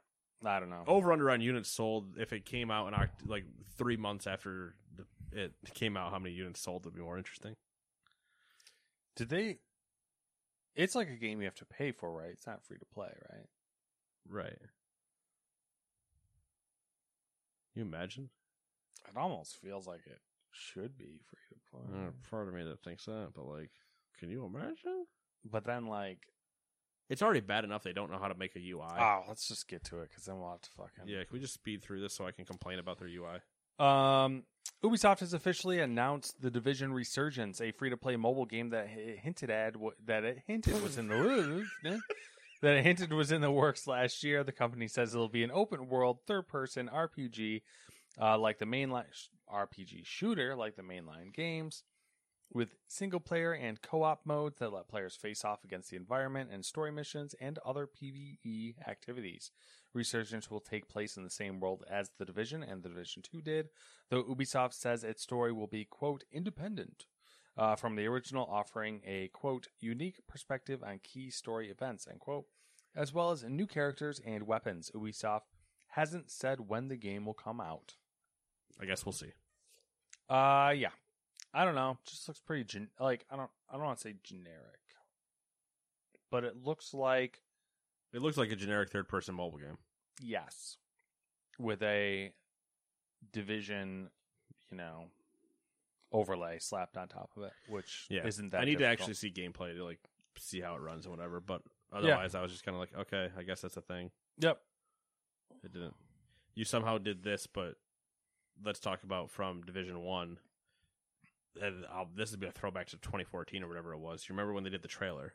I don't know. over under on units sold. If it came out in Oct- like three months after the, it came out, how many units sold would be more interesting? Did they? It's like a game you have to pay for, right? It's not free to play, right? Right. You imagine? It almost feels like it should be free to play. Uh, part of me that thinks that, but like, can you imagine? But then, like, It's already bad enough they don't know how to make a UI. oh, let's just get to it because then we'll have to fucking Yeah, can we just speed through this so I can complain about their UI? Um, Ubisoft has officially announced the Division Resurgence, a free-to-play mobile game that it hinted at wa- that it hinted was in the that it hinted was in the works last year. The company says it'll be an open-world, third-person RPG, uh, like the mainline RPG shooter, like the mainline games, with single-player and co-op modes that let players face off against the environment and story missions and other PvE activities. Resurgence will take place in the same world as The Division and The Division 2 did, though Ubisoft says its story will be, quote, independent uh, from the original, offering a, quote, unique perspective on key story events, end quote, as well as new characters and weapons. Ubisoft hasn't said when the game will come out. I guess we'll see. Uh, yeah. I don't know. Just looks pretty gen- like I don't I don't want to say generic, but it looks like It looks like a generic third-person mobile game. Yes. With a division, you know, overlay slapped on top of it, which Yeah, isn't that I need to actually see gameplay to like see how it runs and whatever. But otherwise, I was just kind of like, okay, I guess that's a thing. Yep. It didn't. You somehow did this, but let's talk about from Division One. And I'll, this would be a throwback to 2014 or whatever it was. You remember when they did the trailer?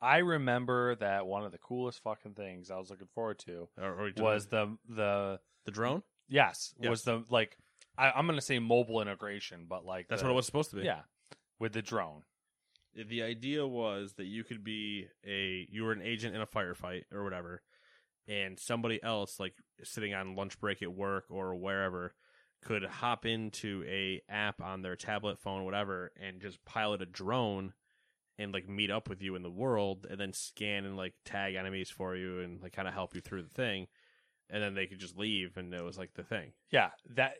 I remember that one of the coolest fucking things I was looking forward to Or, or did was the the the drone? yes, Yes. was the like I, I'm gonna say mobile integration, but like That's the- what it was supposed to be. Yeah, with the drone. the idea was that you could be a you were an agent in a firefight or whatever and somebody else like sitting on lunch break at work or wherever could hop into a app on their tablet phone whatever and just pilot a drone and like meet up with you in the world and then scan and like tag enemies for you and like kind of help you through the thing and then they could just leave and it was like the thing Yeah, that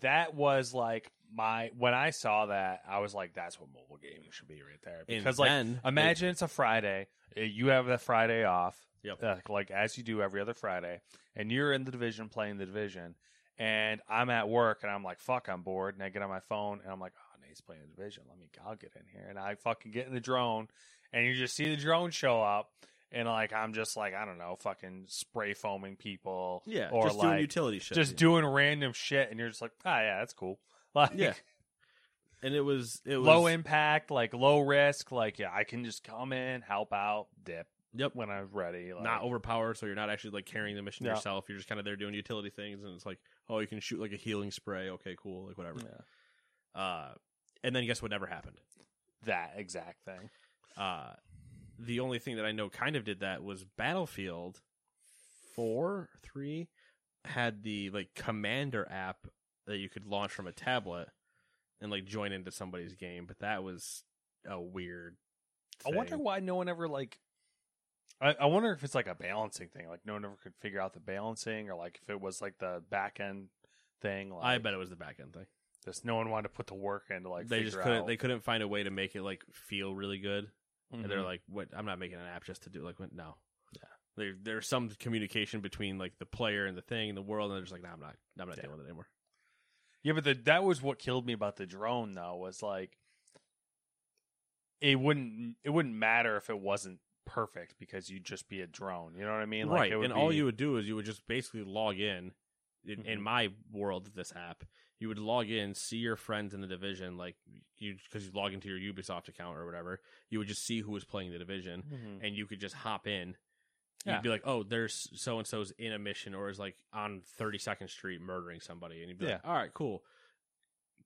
that was like my when I saw that, I was like, "That's what mobile gaming should be right there." Because like, then- imagine it's a Friday, uh, you have that Friday off, Yep. uh, like as you do every other Friday, and you're in the division playing the division, and I'm at work and I'm like, "Fuck, I'm bored," and I get on my phone and I'm like, "Oh, Nate's playing the division. Let me, I'll get in here," and I fucking get in the drone, and you just see the drone show up. And like I'm just like I don't know, fucking spray foaming people, yeah or just like doing utility shit just doing random shit, and you're just like, ah, yeah, that's cool. Like, yeah and it was it was low impact, like low risk. Like, yeah, I can just come in, help out, dip. Yep. when I'm ready. Like, not overpowered, so you're not actually like carrying the mission Yeah. yourself. You're just kind of there doing utility things, and it's like, oh, you can shoot like a healing spray. Okay, cool, like whatever. Yeah. Uh, and then guess what never happened? that exact thing. Uh, the only thing that I know kind of did that was Battlefield four, three had the like Commander app that you could launch from a tablet and like join into somebody's game, but that was a weird. I wonder why no one ever like. I, I wonder if it's like a balancing thing. Like no one ever could figure out the balancing, or like if it was like the back end thing. Like, I bet it was the back end thing. just no one wanted to put the work in to like. they just couldn't. out- They couldn't find a way to make it like feel really good. And they're Mhm. like, "What? I'm not making an app just to do like what? No." Yeah. There, there's some communication between like the player and the thing and the world, and they're just like, "No, I'm not. I'm not Yeah. dealing with it anymore." Yeah, but the, that was what killed me about the drone, though. Was like it wouldn't it wouldn't matter if it wasn't perfect because you'd just be a drone. You know what I mean? Like, right. it would And all you would do is you would just basically log in. In, in Mhm. my world of this app, you would log in, see your friends in the division, like you because you log into your Ubisoft account or whatever. You would just see who was playing the division, Mhm. and you could just hop in. Yeah. You'd be like, "Oh, there's so and so's in a mission, or is like on Thirty Second Street murdering somebody," and you'd be like, "All right, cool."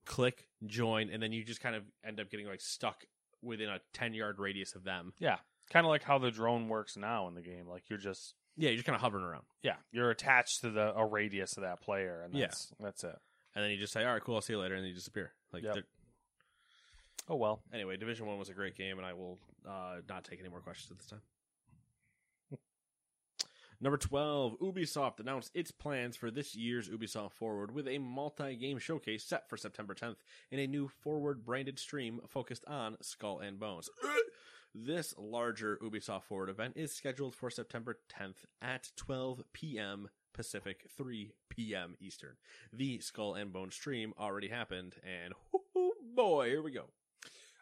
Click join, and then you just kind of end up getting like stuck within a ten yard radius of them. Yeah, kind of like how the drone works now in the game. Like you're just Yeah, you're just kind of hovering around. yeah, you're attached to the a radius of that player, and Yeah. that's that's it. and then you just say, "All right, cool, I'll see you later," and then you disappear. Like, Yep. they're- Oh well. anyway, Division One was a great game, and I will uh, not take any more questions at this time. Number twelve, Ubisoft announced its plans for this year's Ubisoft Forward with a multi-game showcase set for September 10th and a new Forward-branded stream focused on Skull and Bones. This larger Ubisoft Forward event is scheduled for September 10th at 12 p.m. Pacific, 3 p.m. Eastern. The Skull and Bones stream already happened, and boy, here we go.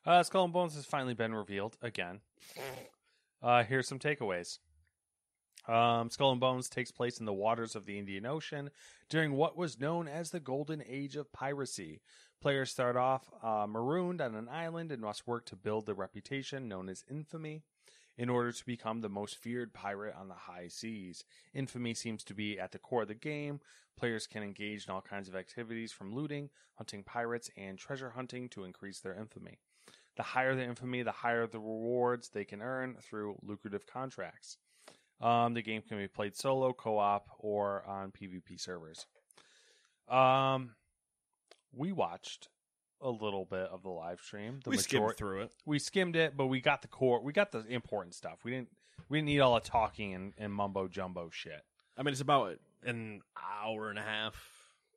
Uh, Skull and Bones has finally been revealed again. Uh, here's some takeaways. Um, Skull and Bones takes place in the waters of the Indian Ocean during what was known as the Golden Age of Piracy. Players start off uh, marooned on an island and must work to build the reputation known as infamy in order to become the most feared pirate on the high seas. Infamy seems to be at the core of the game. Players can engage in all kinds of activities from looting, hunting pirates, and treasure hunting to increase their infamy. The higher the infamy, the higher the rewards they can earn through lucrative contracts. Um, the game can be played solo, co-op, or on PvP servers. Um, we watched a little bit of the live stream. The we skimmed through it. we skimmed it, but we got the core. We got the important stuff. We didn't. We didn't need all the talking and, and mumbo jumbo shit. I mean, it's about an hour and a half,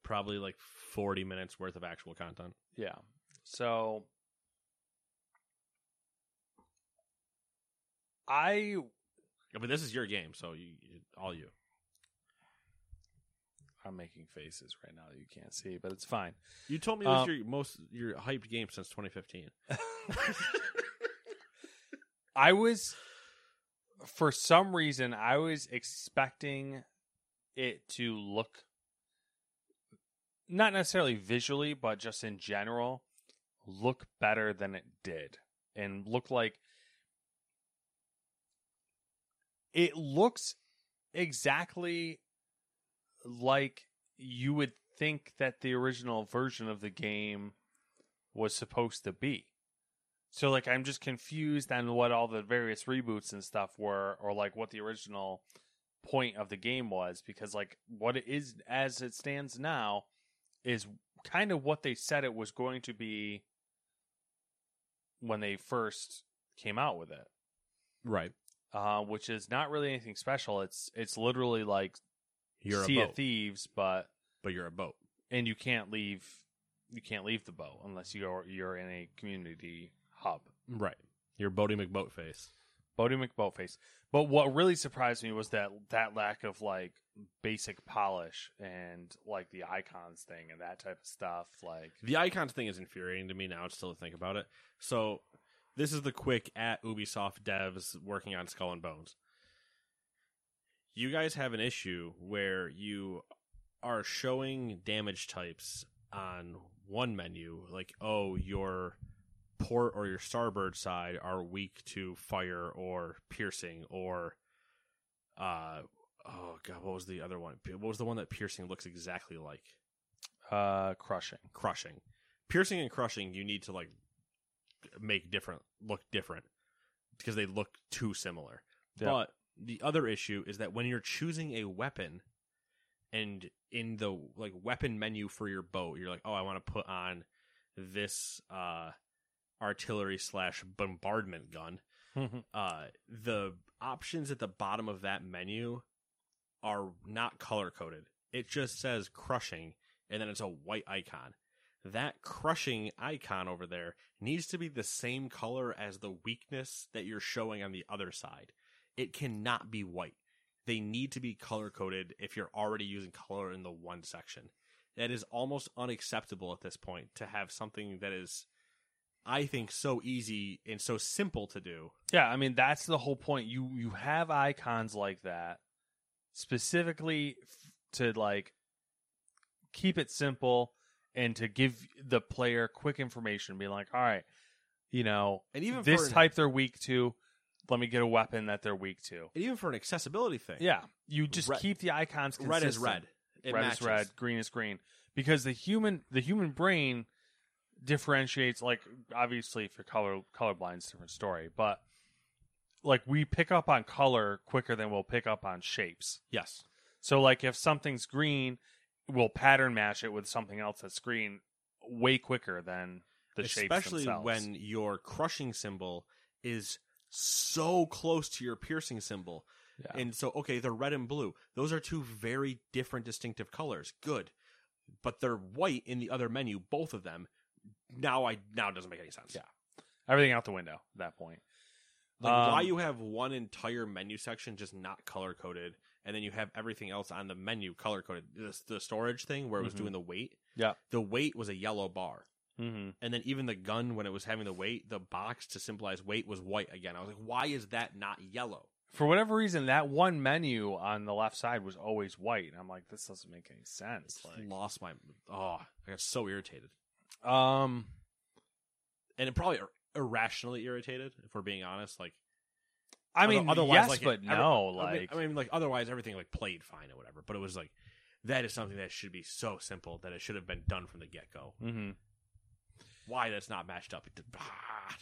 probably like 40 minutes worth of actual content. Yeah. So I Yeah, But this is your game, so you all you. I'm making faces right now that you can't see, but it's fine. You told me it was Um, your most your hyped game since 2015. I was, for some reason, I was expecting it to look, not necessarily visually, but just in general, look better than it did. And look like, it looks exactly like you would think that the original version of the game was supposed to be. So like I'm just confused on what all the various reboots and stuff were or like what the original point of the game was because like what it is as it stands now is kind of what they said it was going to be when they first came out with it. Right. Uh, which is not really anything special. It's it's literally like You're Sea a of Thieves, but but you're a boat. and you can't leave you can't leave the boat unless you're you're in a community hub. Right. You're Boaty McBoatface. Boaty McBoatface. But what really surprised me was that that lack of like basic polish and like the icons thing and that type of stuff. Like The icons thing is infuriating to me now, still to think about it. So, this is the quick at Ubisoft devs working on Skull and Bones. You guys have an issue where you are showing damage types on one menu, like, oh, your port or your starboard side are weak to fire or piercing or uh oh god what was the other one what was the one that piercing looks exactly like Uh, crushing. crushing piercing and crushing you need to like make different look different because they look too similar Yeah. but the other issue is that when you're choosing a weapon and in the like weapon menu for your boat you're like oh i want to put on this uh artillery slash bombardment gun. Uh the options at the bottom of that menu are not color coded. It just says crushing and then it's a white icon. That crushing icon over there needs to be the same color as the weakness that you're showing on the other side it cannot be white they need to be color coded if you're already using color in the one section that is almost unacceptable at this point to have something that is i think so easy and so simple to do Yeah, I mean that's the whole point. You you have icons like that specifically f- to like keep it simple and to give the player quick information. Be like, all right, you know, And even this an- type they're weak to. Let me get a weapon that they're weak to. and even for an accessibility thing Yeah, you just Red- keep the icons red is red it red matches. is red, green is green. Because the human the human brain differentiates like obviously if you're color colorblind it's a different story, but like we pick up on color quicker than we'll pick up on shapes. yes So like if something's green, we'll pattern match it with something else that's green way quicker than the shapes especially when your crushing symbol is so close to your piercing symbol Yeah. and so okay they're red and blue those are two very different distinctive colors good but they're white in the other menu both of them now i now it doesn't make any sense Yeah. everything out the window at that point. like why Um, you have one entire menu section just not color coded and then you have everything else on the menu color coded the, the storage thing where it was Mhm. doing the weight Yeah. the weight was a yellow bar Mm-hmm. and then even the gun when it was having the weight the box to symbolize weight was white again i was like why is that not yellow For whatever reason, that one menu on the left side was always white. And I'm like, this doesn't make any sense. Like, lost my oh i got so irritated um, and it probably ir- irrationally irritated if we're being honest like I mean, otherwise yes, like, but no. I mean- Like, I mean, like otherwise everything like played fine or whatever but it was like that is something that should be so simple that it should have been done from the get-go hmm why that's not matched up ah.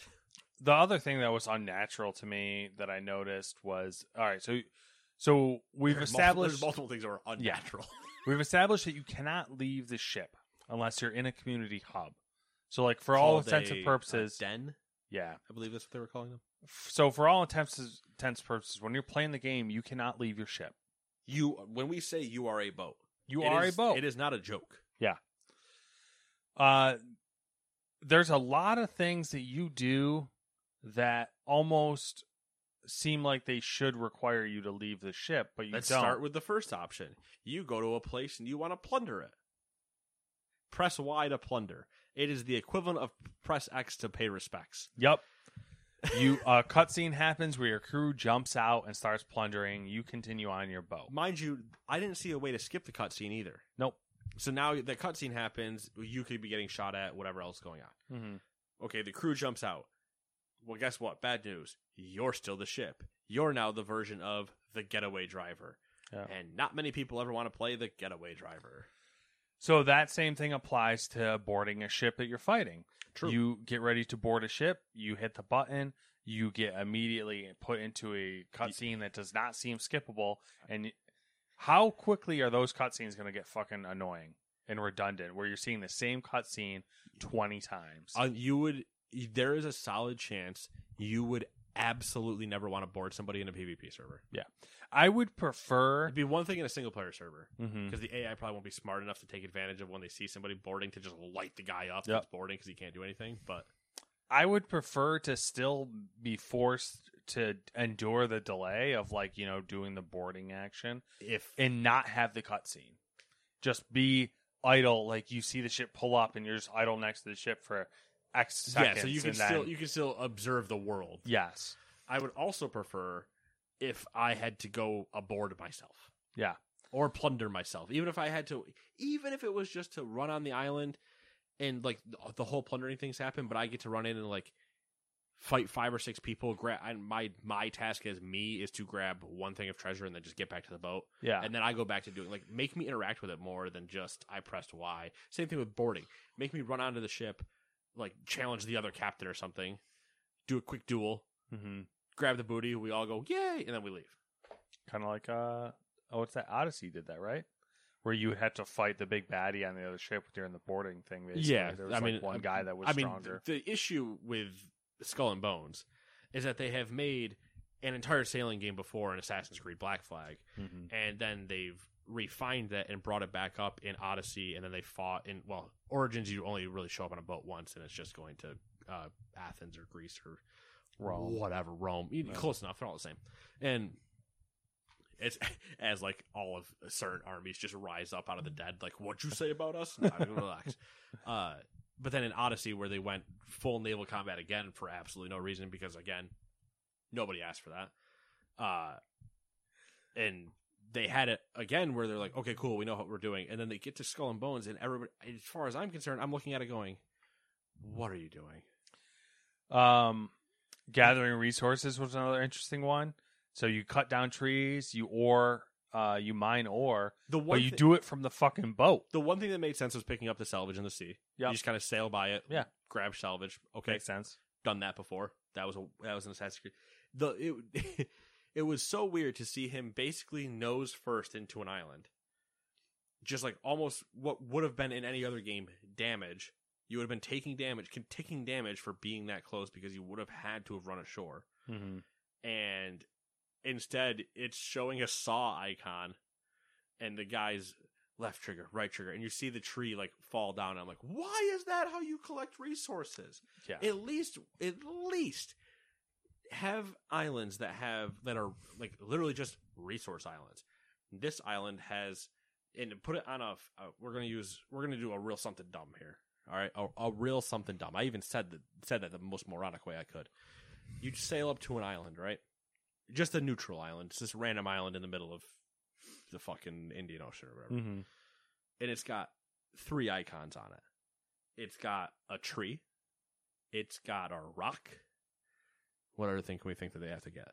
the other thing that was unnatural to me that I noticed was all right. So, so we've There's established there's multiple things that are unnatural we've established that you cannot leave the ship unless you're in a community hub. So, like for all intents and a purposes, den yeah. i believe that's what they were calling them So, for all intents intents and purposes, when you're playing the game, you cannot leave your ship. you when we say you are a boat You are is- a boat. it is not a joke Yeah. Uh, there's a lot of things that you do that almost seem like they should require you to leave the ship, but you Let's don't. start with the first option. You go to a place and you want to plunder it. Press Y to plunder. It is the equivalent of press X to pay respects. Yep. You a cutscene happens where your crew jumps out and starts plundering. You continue on your boat. Mind you, I didn't see a way to skip the cutscene either. Nope. So now the cutscene happens, you could be getting shot at, whatever else is going on. Mm-hmm. Okay, the crew jumps out. Well, guess what? Bad news. You're still the ship. You're now the version of the getaway driver. Yeah. And not many people ever want to play the getaway driver. So that same thing applies to boarding a ship that you're fighting. True. You get ready to board a ship. You hit the button. You get immediately put into a cutscene that does not seem skippable. And how quickly are those cutscenes going to get fucking annoying and redundant? Where you're seeing the same cutscene twenty times. Uh, you would. There is a solid chance you would absolutely never want to board somebody in a PvP server. Yeah, I would prefer. It'd be one thing in a single player server because the AI probably won't be smart enough to take advantage of when they see somebody boarding to just light the guy up Yep. that's boarding because he can't do anything. But I would prefer to still be forced to endure the delay of like you know doing the boarding action if and not have the cutscene. Just be idle, like you see the ship pull up and you're just idle next to the ship for X seconds. yeah, so you can then- still you can still observe the world. yes, I would also prefer if I had to go aboard myself yeah, or plunder myself, even if I had to, even if it was just to run on the island and like the whole plundering things happen, but I get to run in and like fight five or six people. Grab and my my task as me is to grab one thing of treasure and then just get back to the boat. Yeah. and then I go back to doing like make me interact with it more than just I pressed Y. Same thing with boarding. Make me run onto the ship, like challenge the other captain or something. Do a quick duel, mm-hmm. grab the booty. We all go yay, and then we leave. Kind of like uh oh, what's that? Odyssey did that right, where you had to fight the big baddie on the other ship during the boarding thing. Basically. Yeah, there was I like mean, one guy that was I mean, stronger. the issue with Skull and Bones is that they have made an entire sailing game before in Assassin's Creed Black Flag, Mhm. and then they've refined that and brought it back up in Odyssey, and then they fought in well Origins. You only really show up on a boat once, and it's just going to uh, Athens or Greece or Rome. whatever Rome. Close enough, they're all the same, and. It's as like all of certain armies just rise up out of the dead. Like, what'd you say about us? No, relax. Uh, but then in Odyssey, where they went full naval combat again for absolutely no reason, because again, nobody asked for that. Uh, and they had it again where they're like, okay, cool, we know what we're doing. And then they get to Skull and Bones, and everybody, as far as I'm concerned, I'm looking at it going, what are you doing? Um, gathering resources was another interesting one. So you cut down trees, you ore, uh, you mine ore, The but you thi- do it from the fucking boat. The one thing that made sense was picking up the salvage in the sea. Yep. You just kind of sail by it, Yeah. grab salvage. Okay, Makes sense. done that before. That was a that was an Assassin's Creed. The it it was so weird to see him basically nose first into an island, just like almost what would have been in any other game damage. You would have been taking damage, taking damage for being that close because you would have had to have run ashore, Mm-hmm. and instead it's showing a saw icon, and the guy's left trigger, right trigger, and you see the tree like fall down. I'm like, why is that how you collect resources? Yeah. at least at least have islands that have that are like literally just resource islands this island has and put it on a uh, we're gonna use we're gonna do a real something dumb here all right a, a real something dumb i even said that said that the most moronic way i could you sail up to an island right just a neutral island it's this random island in the middle of the fucking indian ocean or whatever Mm-hmm. and it's got three icons on it. It's got a tree. It's got a rock. What other thing can we think that they have to get?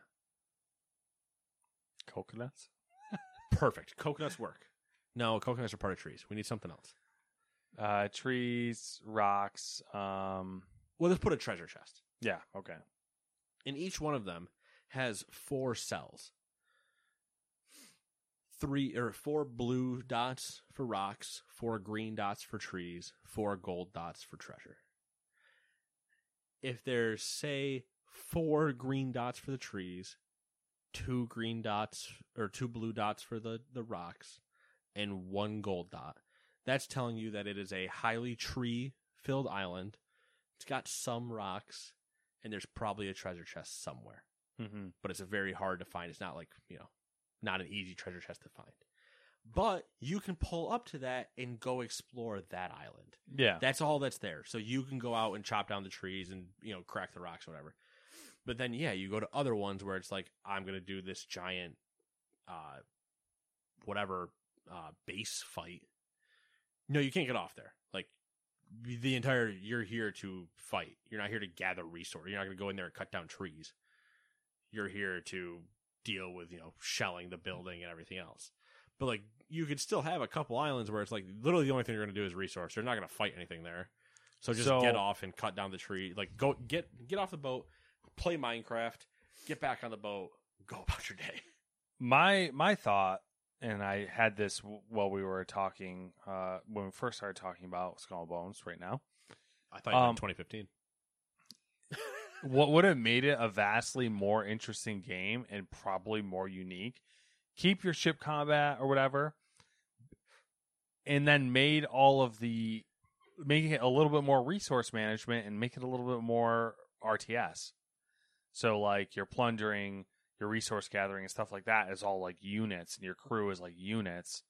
Coconuts. Perfect. Coconuts work. No, coconuts are part of trees. We need something else. Uh, trees, rocks. Um, Well, let's put a treasure chest. yeah. Okay. And each one of them has four cells. Three or four blue dots for rocks, four green dots for trees, four gold dots for treasure. If there's, say, four green dots for the trees, two green dots or two blue dots for the, the rocks, and one gold dot, that's telling you that it is a highly tree filled island. It's got some rocks, and there's probably a treasure chest somewhere Mm-hmm. but it's a very hard to find. It's not like, you know, not an easy treasure chest to find. But you can pull up to that and go explore that island. Yeah. That's all that's there. So you can go out and chop down the trees and, you know, crack the rocks or whatever. But then yeah, you go to other ones where it's like, I'm gonna do this giant uh whatever uh base fight. No, you can't get off there. Like the entire you're here to fight. You're not here to gather resource. You're not gonna go in there and cut down trees you're here to deal with you know shelling the building and everything else. But like you could still have a couple islands where it's like literally the only thing you're going to do is resource. You're not going to fight anything there. So just So- get off and cut down the tree. Like go get get off the boat play minecraft get back on the boat go about your day. My my thought, and I had this while we were talking uh, when we first started talking about Skull Bones. Right now, i thought Um, 2015 what would have made it a vastly more interesting game and probably more unique? Keep your ship combat or whatever, and then made all of the making it a little bit more resource management and make it a little bit more RTS. So like your plundering, your resource gathering and stuff like that is all like units and your crew is like units.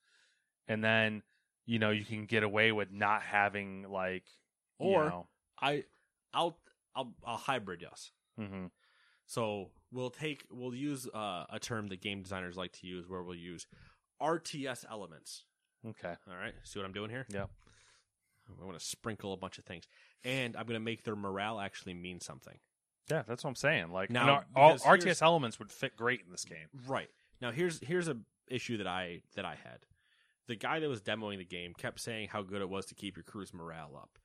And then, you know, you can get away with not having like you Or- know, i i'll i'll, I'll hybrid yes mhm. So we'll take we'll use uh, a term that game designers like to use, where we'll use RTS elements. okay. All right, see what I'm doing here? Yep. I want to sprinkle a bunch of things, and I'm going to make their morale actually mean something. Yeah, that's what I'm saying. Like Now, our- all RTS elements would fit great in this game. Right now, here's here's a issue that I that I had. The guy that was demoing the game kept saying how good it was to keep your crew's morale up.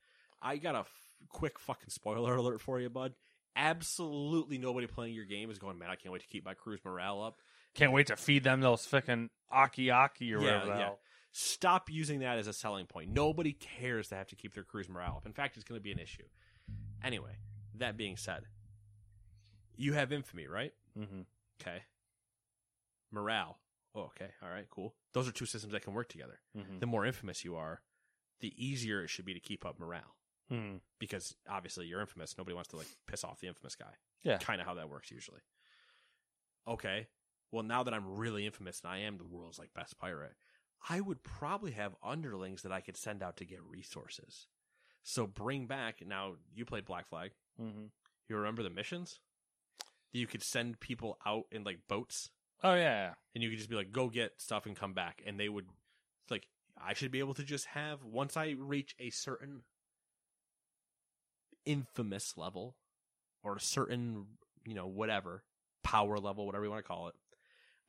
I got a quick fucking spoiler alert for you, bud. Absolutely nobody playing your game is going, man. I can't wait to keep my crew's morale up. Can't wait to feed them those fucking aki aki or Yeah, whatever yeah. Stop using that as a selling point. Nobody cares to have to keep their crew's morale up. In fact, it's going to be an issue. Anyway, that being said, you have infamy, right? Mm-hmm. Okay. Morale. Oh, okay. All right. Cool. Those are two systems that can work together. Mm-hmm. The more infamous you are, the easier it should be to keep up morale. Mm-hmm. Because obviously you're infamous. Nobody wants to like piss off the infamous guy. Yeah. Kind of how that works usually. Okay. Well, now that I'm really infamous and I am the world's like best pirate, I would probably have underlings that I could send out to get resources. So bring back now. You played Black Flag. Mm-hmm. You remember the missions? You could send people out in like boats Oh yeah. and you could just be like, go get stuff and come back. And they would, like, I should be able to just have, once I reach a certain infamous level or a certain, you know, whatever, power level, whatever you want to call it,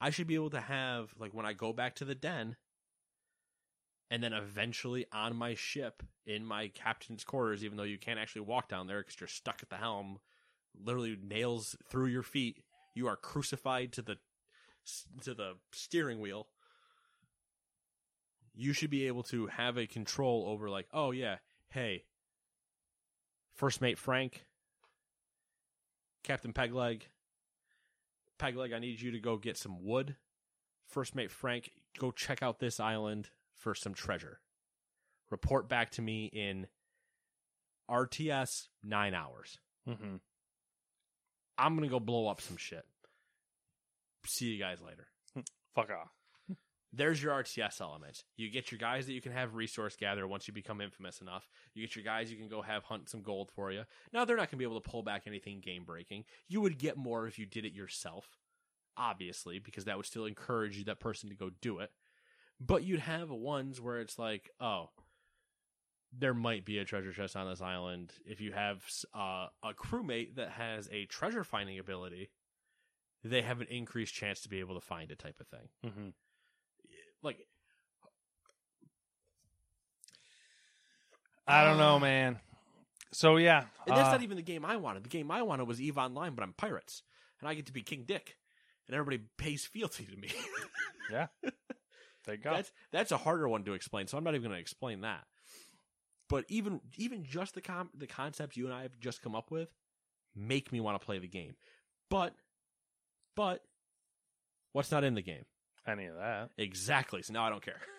I should be able to have, like, when I go back to the den, and then eventually on my ship in my captain's quarters, even though you can't actually walk down there because you're stuck at the helm, literally nails through your feet. You are crucified to the to the steering wheel. You should be able to have a control over, like, oh yeah, hey, first mate Frank, Captain Pegleg, Pegleg, I need you to go get some wood. First mate Frank, go check out this island for some treasure. Report back to me in RTS nine hours. Mm-hmm. I'm gonna go blow up some shit. See you guys later. Fuck off. There's your RTS element. You get your guys that you can have resource gather once you become infamous enough. You get your guys you can go have hunt some gold for you. Now they're not going to be able to pull back anything game breaking. You would get more if you did it yourself, obviously, because that would still encourage that person to go do it. But you'd have ones where it's like, oh, there might be a treasure chest on this island. If you have uh, a crewmate that has a treasure finding ability, they have an increased chance to be able to find it, type of thing Mm-hmm. Like I don't know, man. So yeah, and that's uh, not even the game I wanted. The game I wanted was Eve Online, but I'm pirates, and I get to be King Dick, and everybody pays fealty to me. yeah. There you go. That's that's a harder one to explain, so I'm not even going to explain that. But even even just the com- the concepts you and I have just come up with make me want to play the game. But but what's not in the game? Any of that? Exactly. So now I don't care.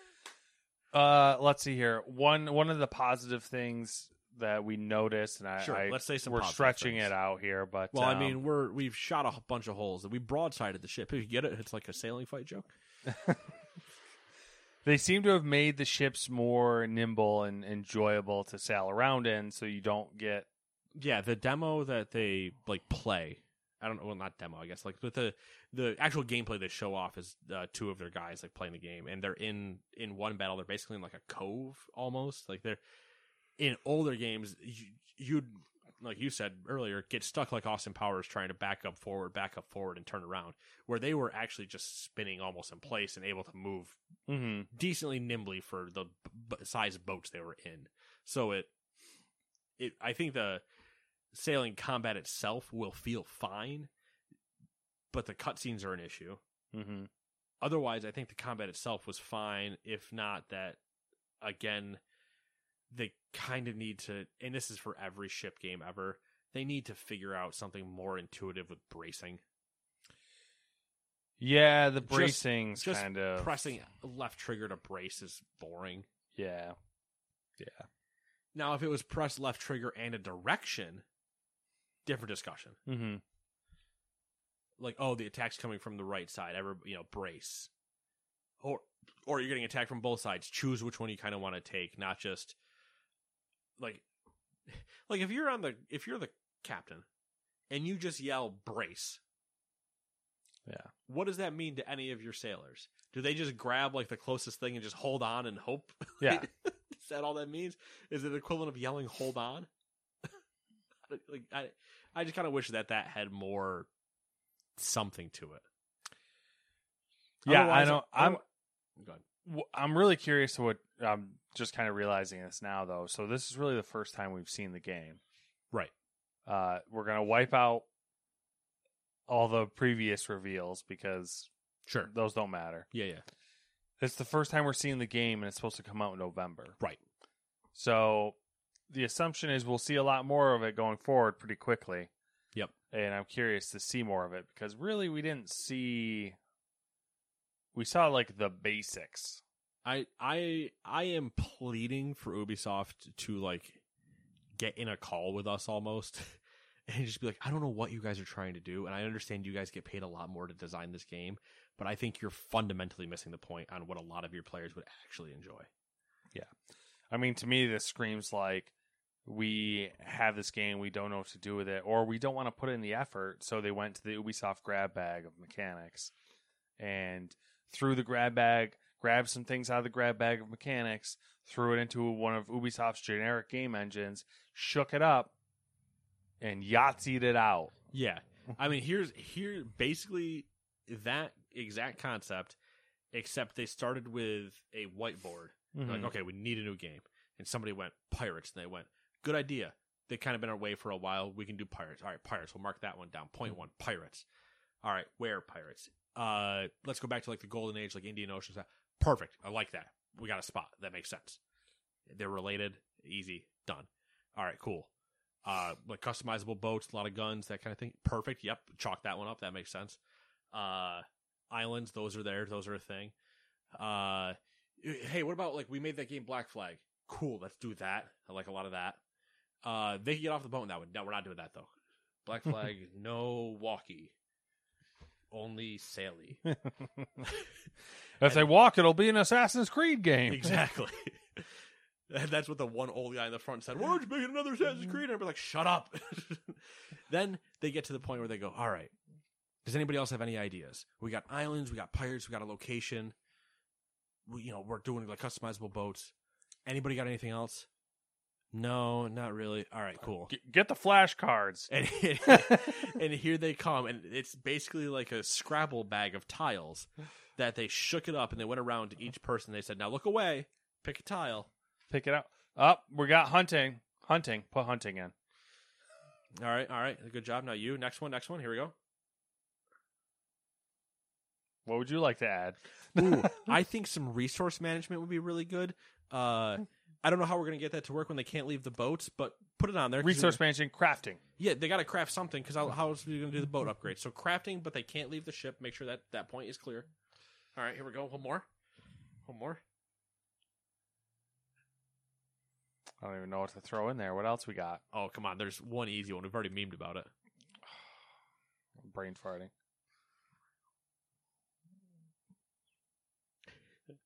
Uh, let's see here. One one of the positive things that we noticed, and I, Sure, I let's say some we're stretching things. it out here, but Well, I um, mean, we're we've shot a bunch of holes. And we broadsided the ship. If you get it, it's like a sailing fight joke. they seem to have made the ships more nimble and enjoyable to sail around in, so you don't get Yeah, the demo that they like play. I don't know. Well, not demo, I guess. Like, but the the actual gameplay they show off is uh, two of their guys like playing the game, and they're in in one battle. They're basically in like a cove almost. Like they're in older games. You, you'd like you said earlier, get stuck like Austin Powers trying to back up forward, back up forward, and turn around. Where they were actually just spinning almost in place and able to move mm-hmm. decently nimbly for the b- size boats they were in. So it, it, I think the sailing combat itself will feel fine, but the cutscenes are an issue. Mm-hmm. Otherwise, I think the combat itself was fine. If not that, again, they kind of need to, and this is for every ship game ever. They need to figure out something more intuitive with bracing. Yeah, the Just kind of pressing left trigger to brace is boring. Yeah, yeah. Now, if it was press left trigger and a direction, different discussion. Mm-hmm. Like, oh, the attack's coming from the right side. Ever, you know, brace. Or, or you're getting attacked from both sides. Choose which one you kind of want to take, not just like, like if you're on the if you're the captain and you just yell brace. Yeah. What does that mean to any of your sailors? Do they just grab like the closest thing and just hold on and hope? Yeah. Is that all that means? Is it the equivalent of yelling "Hold on"? like I, I just kind of wish that that had more something to it. Yeah, I Otherwise, know. I'm Go ahead. w- I'm really curious to what I'm just kind of realizing this now though. So this is really the first time we've seen the game. Right. Uh, we're gonna wipe out all the previous reveals because Sure. those don't matter. Yeah, yeah. It's the first time we're seeing the game, and it's supposed to come out in November. Right. So the assumption is we'll see a lot more of it going forward pretty quickly. Yep. And I'm curious to see more of it because really we didn't see. We saw like the basics. I I I am pleading for Ubisoft to like get in a call with us almost and just be like, I don't know what you guys are trying to do, and I understand you guys get paid a lot more to design this game, but I think you're fundamentally missing the point on what a lot of your players would actually enjoy. Yeah. I mean, to me, this screams like we have this game, we don't know what to do with it, or we don't want to put in the effort. So they went to the Ubisoft grab bag of mechanics and threw the grab bag, grabbed some things out of the grab bag of mechanics, threw it into one of Ubisoft's generic game engines, shook it up, and Yahtzeed it out. Yeah. I mean, here's here basically that exact concept, except they started with a whiteboard. Mhm. Like, okay, we need a new game, and somebody went pirates, and they went, good idea. They kind of been away for a while. We can do pirates. All right, pirates. We'll mark that one down. Point one, pirates. All right, where pirates? Uh, let's go back to like the golden age, like Indian Ocean stuff. Perfect. I like that. We got a spot. That makes sense. They're related. Easy. Done. All right, cool. Uh, like customizable boats, a lot of guns, that kind of thing. Perfect. Yep. Chalk that one up. That makes sense. Uh, islands, those are there. Those are a thing. Uh, hey, what about like we made that game Black Flag? Cool. Let's do that. I like a lot of that. Uh, they can get off the boat in that one. No, we're not doing that though. Black Flag, no walkie, only saily. if they walk, it'll be an Assassin's Creed game. Exactly. And that's what the one old guy in the front said. Why aren't you make it another Assassin's Creed? And I'd be like, shut up. then they get to the point where they go, all right, does anybody else have any ideas? We got islands, we got pirates, we got a location. We, you know, we're doing like customizable boats. Anybody got anything else? No, not really. All right, cool. G- Get the flashcards. And, and here they come, and it's basically like a Scrabble bag of tiles that they shook it up and they went around to each person. They said, "Now look away, pick a tile." Pick it up. Up, we got hunting. Hunting. Put hunting in. All right, all right, good job. Now you, next one, next one. Here we go. What would you like to add? Ooh, I think some resource management would be really good. Uh, I don't know how we're gonna get that to work when they can't leave the boats, but put it on there. Resource management, crafting. Yeah, they got to craft something because how, how else are we gonna do the boat upgrade? So crafting, but they can't leave the ship. Make sure that that point is clear. All right, here we go. One more. One more. I don't even know what to throw in there. What else we got? Oh, come on. There's one easy one. We've already memed about it. Brain farting.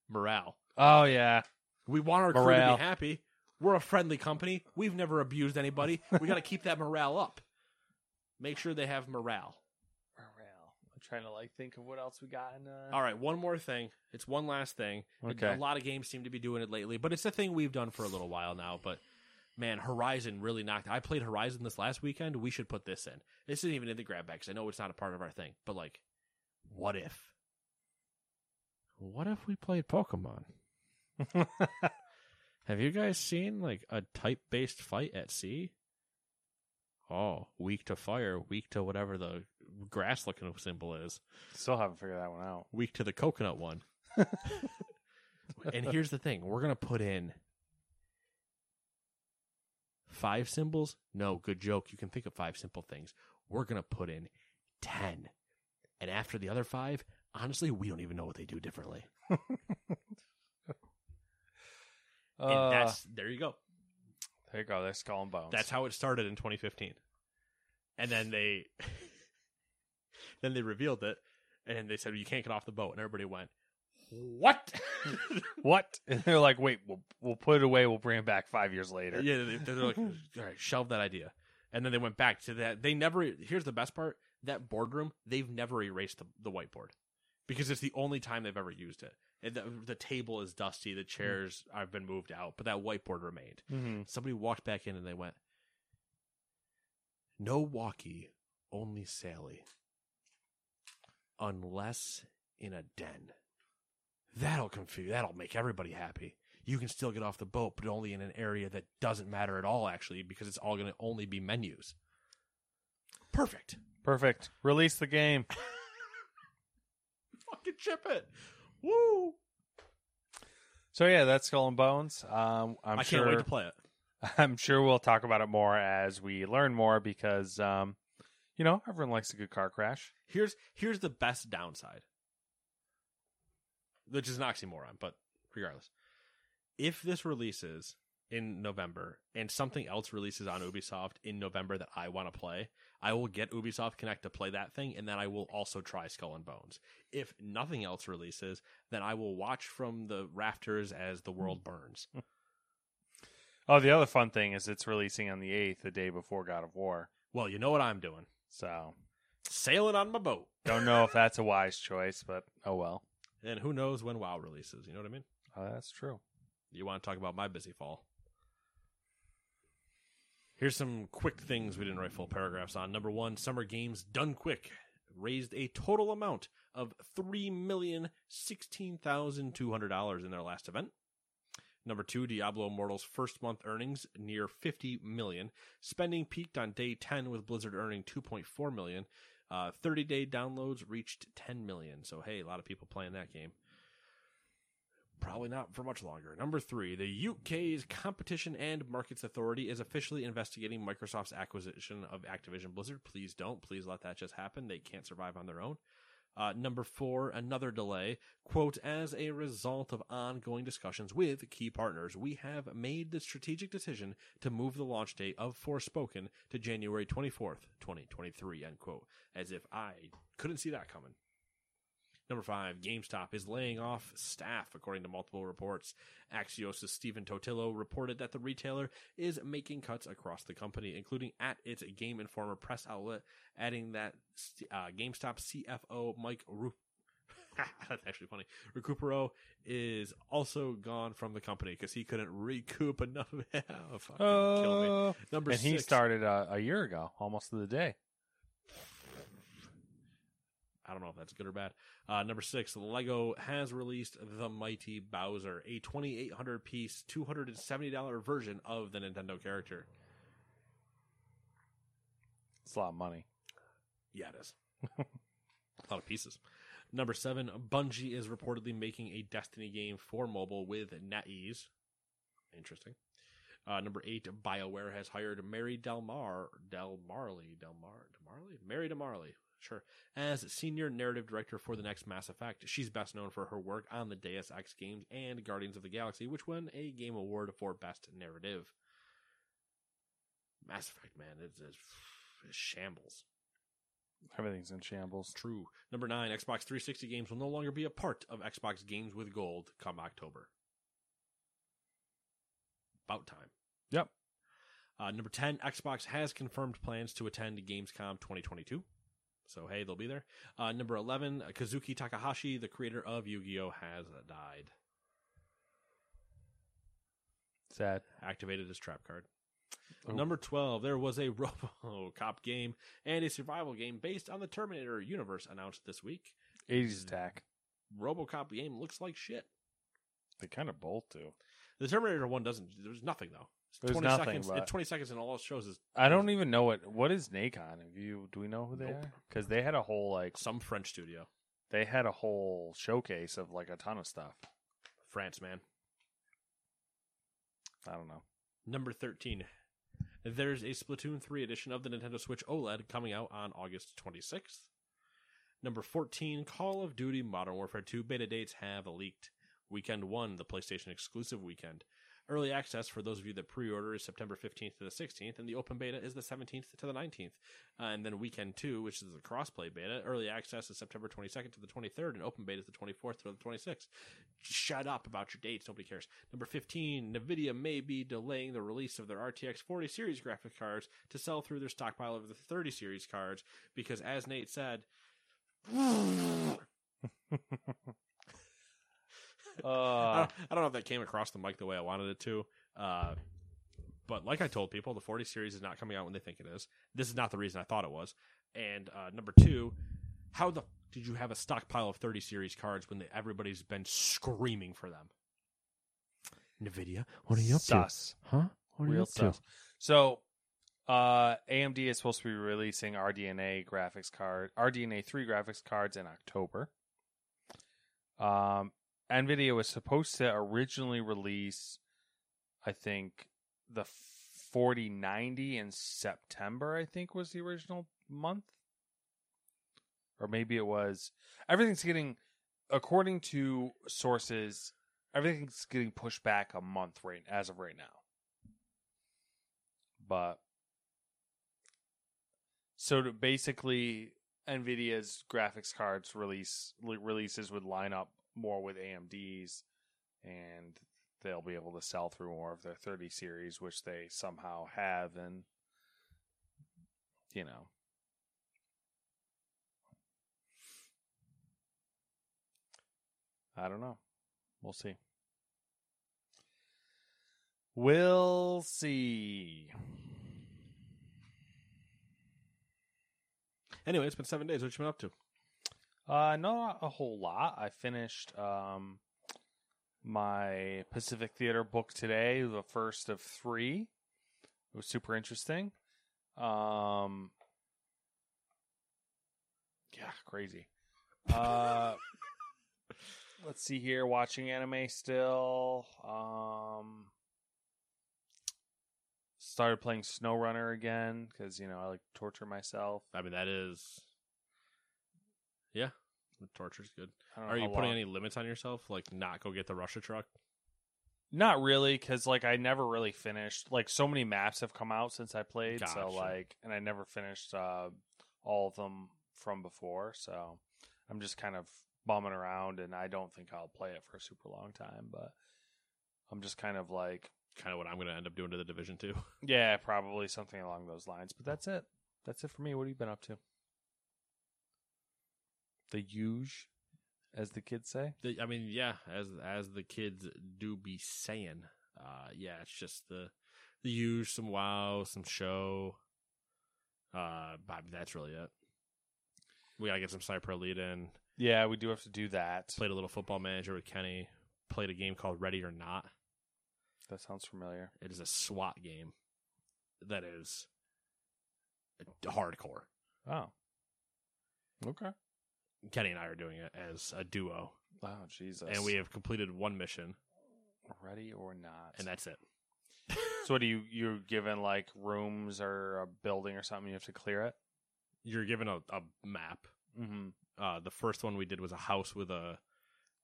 Morale. Oh yeah. We want our crew to Morale. be happy. We're a friendly company. We've never abused anybody. We got to keep that morale up. Make sure they have morale. Morale. I'm trying to like think of what else we got in. Uh... All right, one more thing. It's one last thing. Okay. A lot of games seem to be doing it lately, but it's a thing we've done for a little while now. But man, Horizon really knocked. I played Horizon this last weekend. We should put this in. This isn't even in the grab bag 'cause I know it's not a part of our thing. But like, what if? What if we played Pokemon? Have you guys seen like a type based fight at sea? Oh, weak to fire, weak to whatever the grass looking symbol is, Still haven't figured that one out. weak to the coconut one. and here's the thing we're going to put in five symbols. No, good joke. You can think of five simple things. We're going to put in 10. And after the other five, honestly, we don't even know what they do differently. Uh, and that's, there you go. there you go. There's skull and bones. That's how it started in 2015. And then they then they revealed it and they said you can't get off the boat and everybody went, "What?" what? And they're like, wait, we'll we'll put it away. We'll bring it back five years later. yeah, they, they're like, "All right, shelve that idea." And then they went back to that. They never Here's the best part. That boardroom, they've never erased the, the whiteboard. Because it's the only time they've ever used it. And the, the table is dusty, the chairs have been moved out, but that whiteboard remained. Mm-hmm. Somebody walked back in and they went, "No walkie, only saily, unless in a den." That'll confuse. That'll make everybody happy. You can still get off the boat, but only in an area that doesn't matter at all, actually, because it's all going to only be menus. Perfect. Perfect. Release the game. Fucking chip it. Woo! So yeah, that's Skull and Bones. Um, I'm sure I sure. can't wait to play it. I'm sure we'll talk about it more as we learn more because, um, you know, everyone likes a good car crash. Here's here's the best downside, which is an oxymoron, but regardless, if this releases in November and something else releases on Ubisoft in November that I want to play, I will get Ubisoft Connect to play that thing, and then I will also try Skull and Bones. If nothing else releases, then I will watch from the rafters as the world hmm. burns. Oh, the other fun thing is it's releasing on the 8th, the day before God of War. Well, you know what I'm doing. So, Sailing on my boat. don't know if that's a wise choice, but oh well. And who knows when WoW releases, you know what I mean? Oh, that's true. You want to talk about my busy fall? Here's some quick things we didn't write full paragraphs on. Number one, Summer Games Done Quick raised a total amount of three million sixteen thousand two hundred dollars in their last event. Number two, Diablo Immortal's first month earnings near 50 million. Spending peaked on day 10 with Blizzard earning 2.4 million. Uh, 30 day downloads reached 10 million. So, hey, a lot of people playing that game. Probably not for much longer. Number three, the UK's Competition and Markets Authority is officially investigating Microsoft's acquisition of Activision Blizzard. Please don't. Please let that just happen. They can't survive on their own. Uh, number four, another delay. Quote, as a result of ongoing discussions with key partners, we have made the strategic decision to move the launch date of Forspoken to January 24th, 2023, end quote. As if I couldn't see that coming. Number five, GameStop is laying off staff, according to multiple reports. Axios' Stephen Totilo reported that the retailer is making cuts across the company, including at its Game Informer press outlet, adding that uh, GameStop CFO Mike Ru- That's actually funny. Recupero is also gone from the company because he couldn't recoup enough. oh, fucking kill me. Uh, Number and he started uh, a year ago, almost to the day. I don't know if that's good or bad. Uh, number six, Lego has released the Mighty Bowser, a 2,800 piece, $270 version of the Nintendo character. It's a lot of money. Yeah, it is. a lot of pieces. Number seven, Bungie is reportedly making a Destiny game for mobile with NetEase. Interesting. Uh, number eight, BioWare has hired Mary Del Mar, Del Marley, Del Mar, Del Marley, Mary Del Marley, sure, as senior narrative director for the next Mass Effect. She's best known for her work on the Deus Ex games and Guardians of the Galaxy, which won a Game Award for Best Narrative. Mass Effect, man, it's, it's, it's shambles. Everything's in shambles. True. Number nine, Xbox 360 games will no longer be a part of Xbox Games with Gold come October. About time. Yep. Uh, number 10, Xbox has confirmed plans to attend Gamescom 2022. So, hey, they'll be there. Uh, number 11, Kazuki Takahashi, the creator of Yu Gi Oh!, has died. Sad. Activated his trap card. Ooh. Number 12, there was a RoboCop game and a survival game based on the Terminator universe announced this week. 80s attack. RoboCop game looks like shit. They kind of both do. The Terminator one doesn't. There's nothing though. There's 20 nothing, seconds. but- 20 seconds, in all shows is I don't even know what what is Nacon. Have you do we know who they Nope. are? Because they had a whole like some French studio. they had a whole showcase of like a ton of stuff. France, man. I don't know. Number 13. There's a Splatoon 3 edition of the Nintendo Switch OLED coming out on August 26th. Number 14. Call of Duty Modern Warfare 2 beta dates have leaked. Weekend 1, the PlayStation exclusive weekend. Early access for those of you that pre-order is September 15th to the 16th, and the open beta is the 17th to the 19th. Uh, and then weekend 2, which is the crossplay beta, early access is September 22nd to the 23rd, and open beta is the 24th to the 26th. Shut up about your dates, nobody cares. Number 15, NVIDIA may be delaying the release of their RTX 40 series graphic cards to sell through their stockpile of the 30 series cards, because as Nate said, I, uh, don't, I don't know if that came across the mic the way I wanted it to. Uh, but like I told people, the 40 series is not coming out when they think it is. This is not the reason I thought it was. And uh, number two, how the f- did you have a stockpile of 30 series cards when the, everybody's been screaming for them? Nvidia, what are you up sus. to? Huh? What are you Real up to? sus. So, uh, AMD is supposed to be releasing RDNA graphics card, RDNA three graphics cards in October. Um, Nvidia was supposed to originally release, I think, the 4090 in September. I think was the original month, or maybe it was. Everything's getting, according to sources, everything's getting pushed back a month right as of right now but so basically nvidia's graphics cards release releases would line up more with amd's and they'll be able to sell through more of their 30 series which they somehow have and you know i don't know we'll see we'll see Anyway, it's been seven days. What you been up to? Uh, not a whole lot. I finished um my Pacific Theater book today, the first of three. It was super interesting. Um, yeah, crazy. Uh, let's see here. Watching anime still. Um, started playing SnowRunner again because you know I like torture myself. I mean, that is. Yeah, torture's good. I don't know Are you putting long- any limits on yourself? Like, not go get the Russia truck? Not really, because like I never really finished. Like so many maps have come out since I played, Gotcha. so like, and I never finished uh, all of them from before. So I'm just kind of bumming around, and I don't think I'll play it for a super long time. But I'm just kind of like, Kind of what I'm going to end up doing to the Division too. yeah, probably something along those lines. But that's it. That's it for me. What have you been up to? The huge, as the kids say. The, I mean, yeah, as as the kids do be saying, uh, yeah, it's just the the use some wow, some show. Uh, but that's really it. We gotta get some Sniper Elite in. Yeah, we do have to do that. Played a little Football Manager with Kenny. Played a game called Ready or Not. That sounds familiar. It is a SWAT game that is hardcore. Oh, okay. Kenny and I are doing it as a duo, Wow, Jesus. and we have completed one mission, ready or not, and that's it. So what do you you're given like rooms or a building or something? You have to clear it. You're given a, a map. Mm-hmm. Uh, the first one we did was a house with a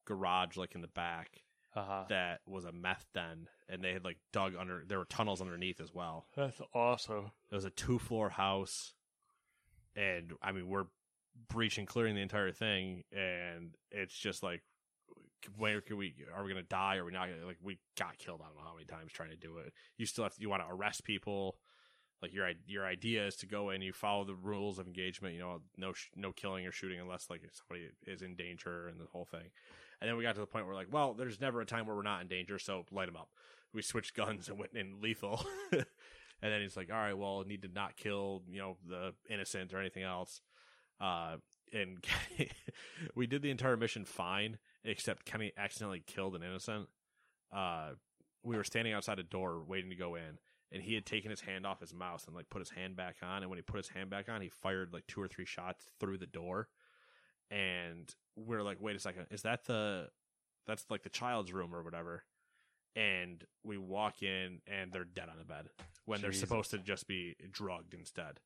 garage like in the back Uh huh. that was a meth den, and they had like dug under. There were tunnels underneath as well. That's awesome. It was a two floor house, and I mean we're breaching, clearing the entire thing, and it's just like, where can we? Are we gonna die? Are we not? Gonna, like we got killed. I don't know how many times trying to do it. You still have to. You want to arrest people. Like your your idea is to go in, you follow the rules of engagement. You know, no no killing or shooting unless like somebody is in danger and the whole thing. And then we got to the point where like, well, there's never a time where we're not in danger, so light them up. We switched guns and went in lethal. and then he's like, all right, well, need to not kill, you know, the innocent or anything else. Uh, and we did the entire mission fine, except Kenny accidentally killed an innocent. Uh, we were standing outside a door waiting to go in, and he had taken his hand off his mouse and like put his hand back on. And when he put his hand back on, he fired like two or three shots through the door. And we're like, wait a second, is that the that's like the child's room or whatever? And we walk in and they're dead on the bed when they're supposed to just be drugged instead.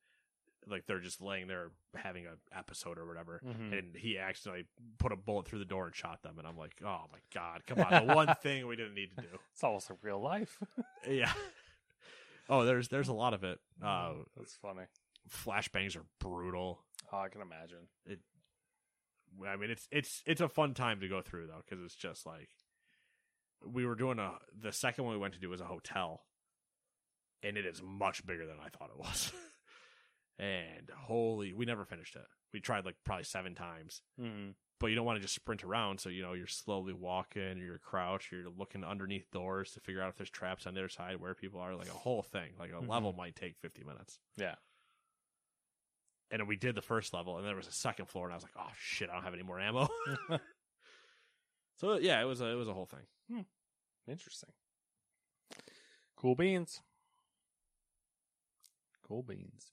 Like they're just laying there having an episode or whatever. Mhm. And he accidentally put a bullet through the door and shot them. And I'm like, oh my God, come on. The one thing we didn't need to do. It's almost like real life. Yeah. Oh, there's there's a lot of it. Uh, That's funny. flashbangs are brutal. Oh, I can imagine. It. I mean, it's it's it's a fun time to go through though, because it's just like we were doing a the second one we went to do was a hotel, and it is much bigger than I thought it was. and holy, we never finished it. We tried like probably seven times, Mm-hmm. but you don't want to just sprint around. So you know you're slowly walking, you're crouched, you're looking underneath doors to figure out if there's traps on the other side where people are. Like a whole thing, like a Mhm. level might take 50 minutes. Yeah. And we did the first level, and there was a second floor, and I was like, "Oh shit, I don't have any more ammo." so yeah, it was a it was a whole thing. Interesting. Cool beans. Cool beans.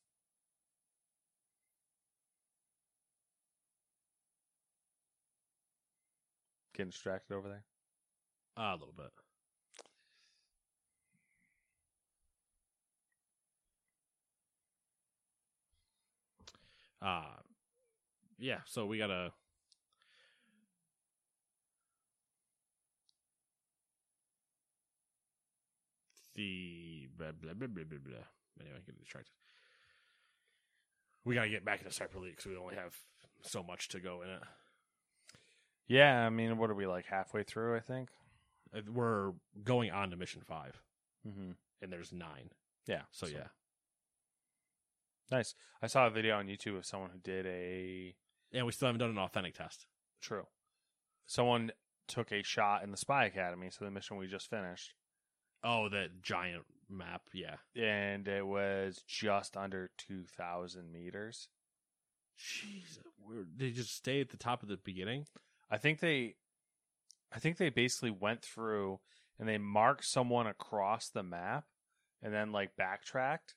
Getting distracted over there. Uh, a little bit. Uh yeah, so we gotta the blah blah blah blah blah blah. Anyway, get distracted. We gotta get back into Sniper Elite because we only have so much to go in it. Yeah, I mean, what are we like halfway through? I think. Uh, We're going on to mission five, Mm-hmm. and there's nine. Yeah. So, yeah, nice. I saw a video on YouTube of someone who did a and we still haven't done an authentic test. true. Someone took a shot in the Spy Academy, so the mission we just finished, Oh, that giant map. Yeah. and it was just under two thousand meters. Jeez, they just stay at the top of the beginning. I think they I think they basically went through and they marked someone across the map and then like backtracked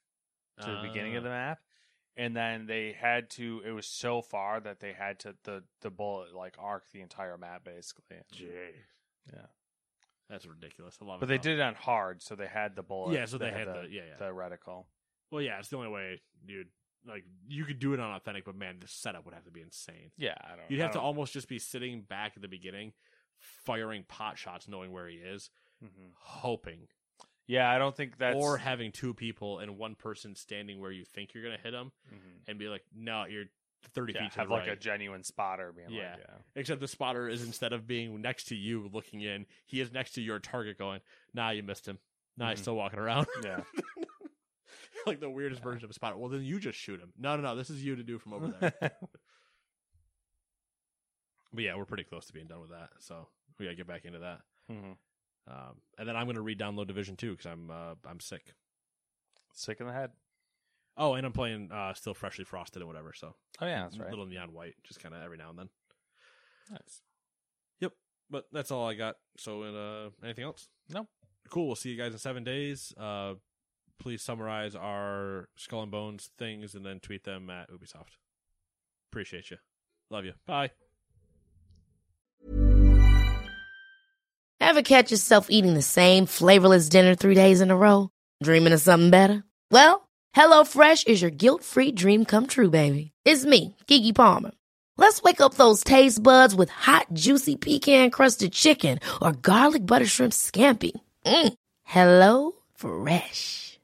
to the beginning of ah. the map and then they had to it was so far that they had to the the bullet like arc the entire map basically. Jeez, Yeah. that's ridiculous. I love But it. they though. did it on hard so they had the bullet. Yeah, so they had the- yeah, yeah. the reticle. Well, yeah, it's the only way, dude. Like you could do it on authentic, but man, the setup would have to be insane. Yeah, I don't You'd have to don't- almost just be sitting back at the beginning, firing pot shots, knowing where he is, Mhm. hoping, Yeah, I don't think that's or having two people and one person standing where you think you're gonna hit him, Mhm. and be like, "No, you're 30 yeah, feet to have like a genuine spotter being Yeah. like, yeah. Except the spotter is instead of being next to you looking in, he is next to your target going, nah, you missed him. Nah, he's Mhm. still walking around. Yeah. like the weirdest version of a spotter. Well, then you just shoot him. No, no, no. This is you to do from over there. but yeah, we're pretty close to being done with that. So we got to get back into that. Mhm. Um, and then I'm going to re-download Division 2 because I'm, uh, I'm sick. Sick in the head. Oh, and I'm playing uh, still freshly frosted and whatever. So Oh yeah, that's right. little neon white, just kind of every now and then. Nice. Yep. But that's all I got. So, uh, anything else? No. Cool. We'll see you guys in seven days. Uh, please summarize our Skull and Bones things and then tweet them at Ubisoft. Appreciate you. Love you. Bye. Ever catch yourself eating the same flavorless dinner three days in a row? Dreaming of something better? Well, HelloFresh is your guilt-free dream come true, baby. It's me, Keke Palmer. Let's wake up those taste buds with hot, juicy pecan-crusted chicken or garlic butter shrimp scampi. Mm. Hello Fresh.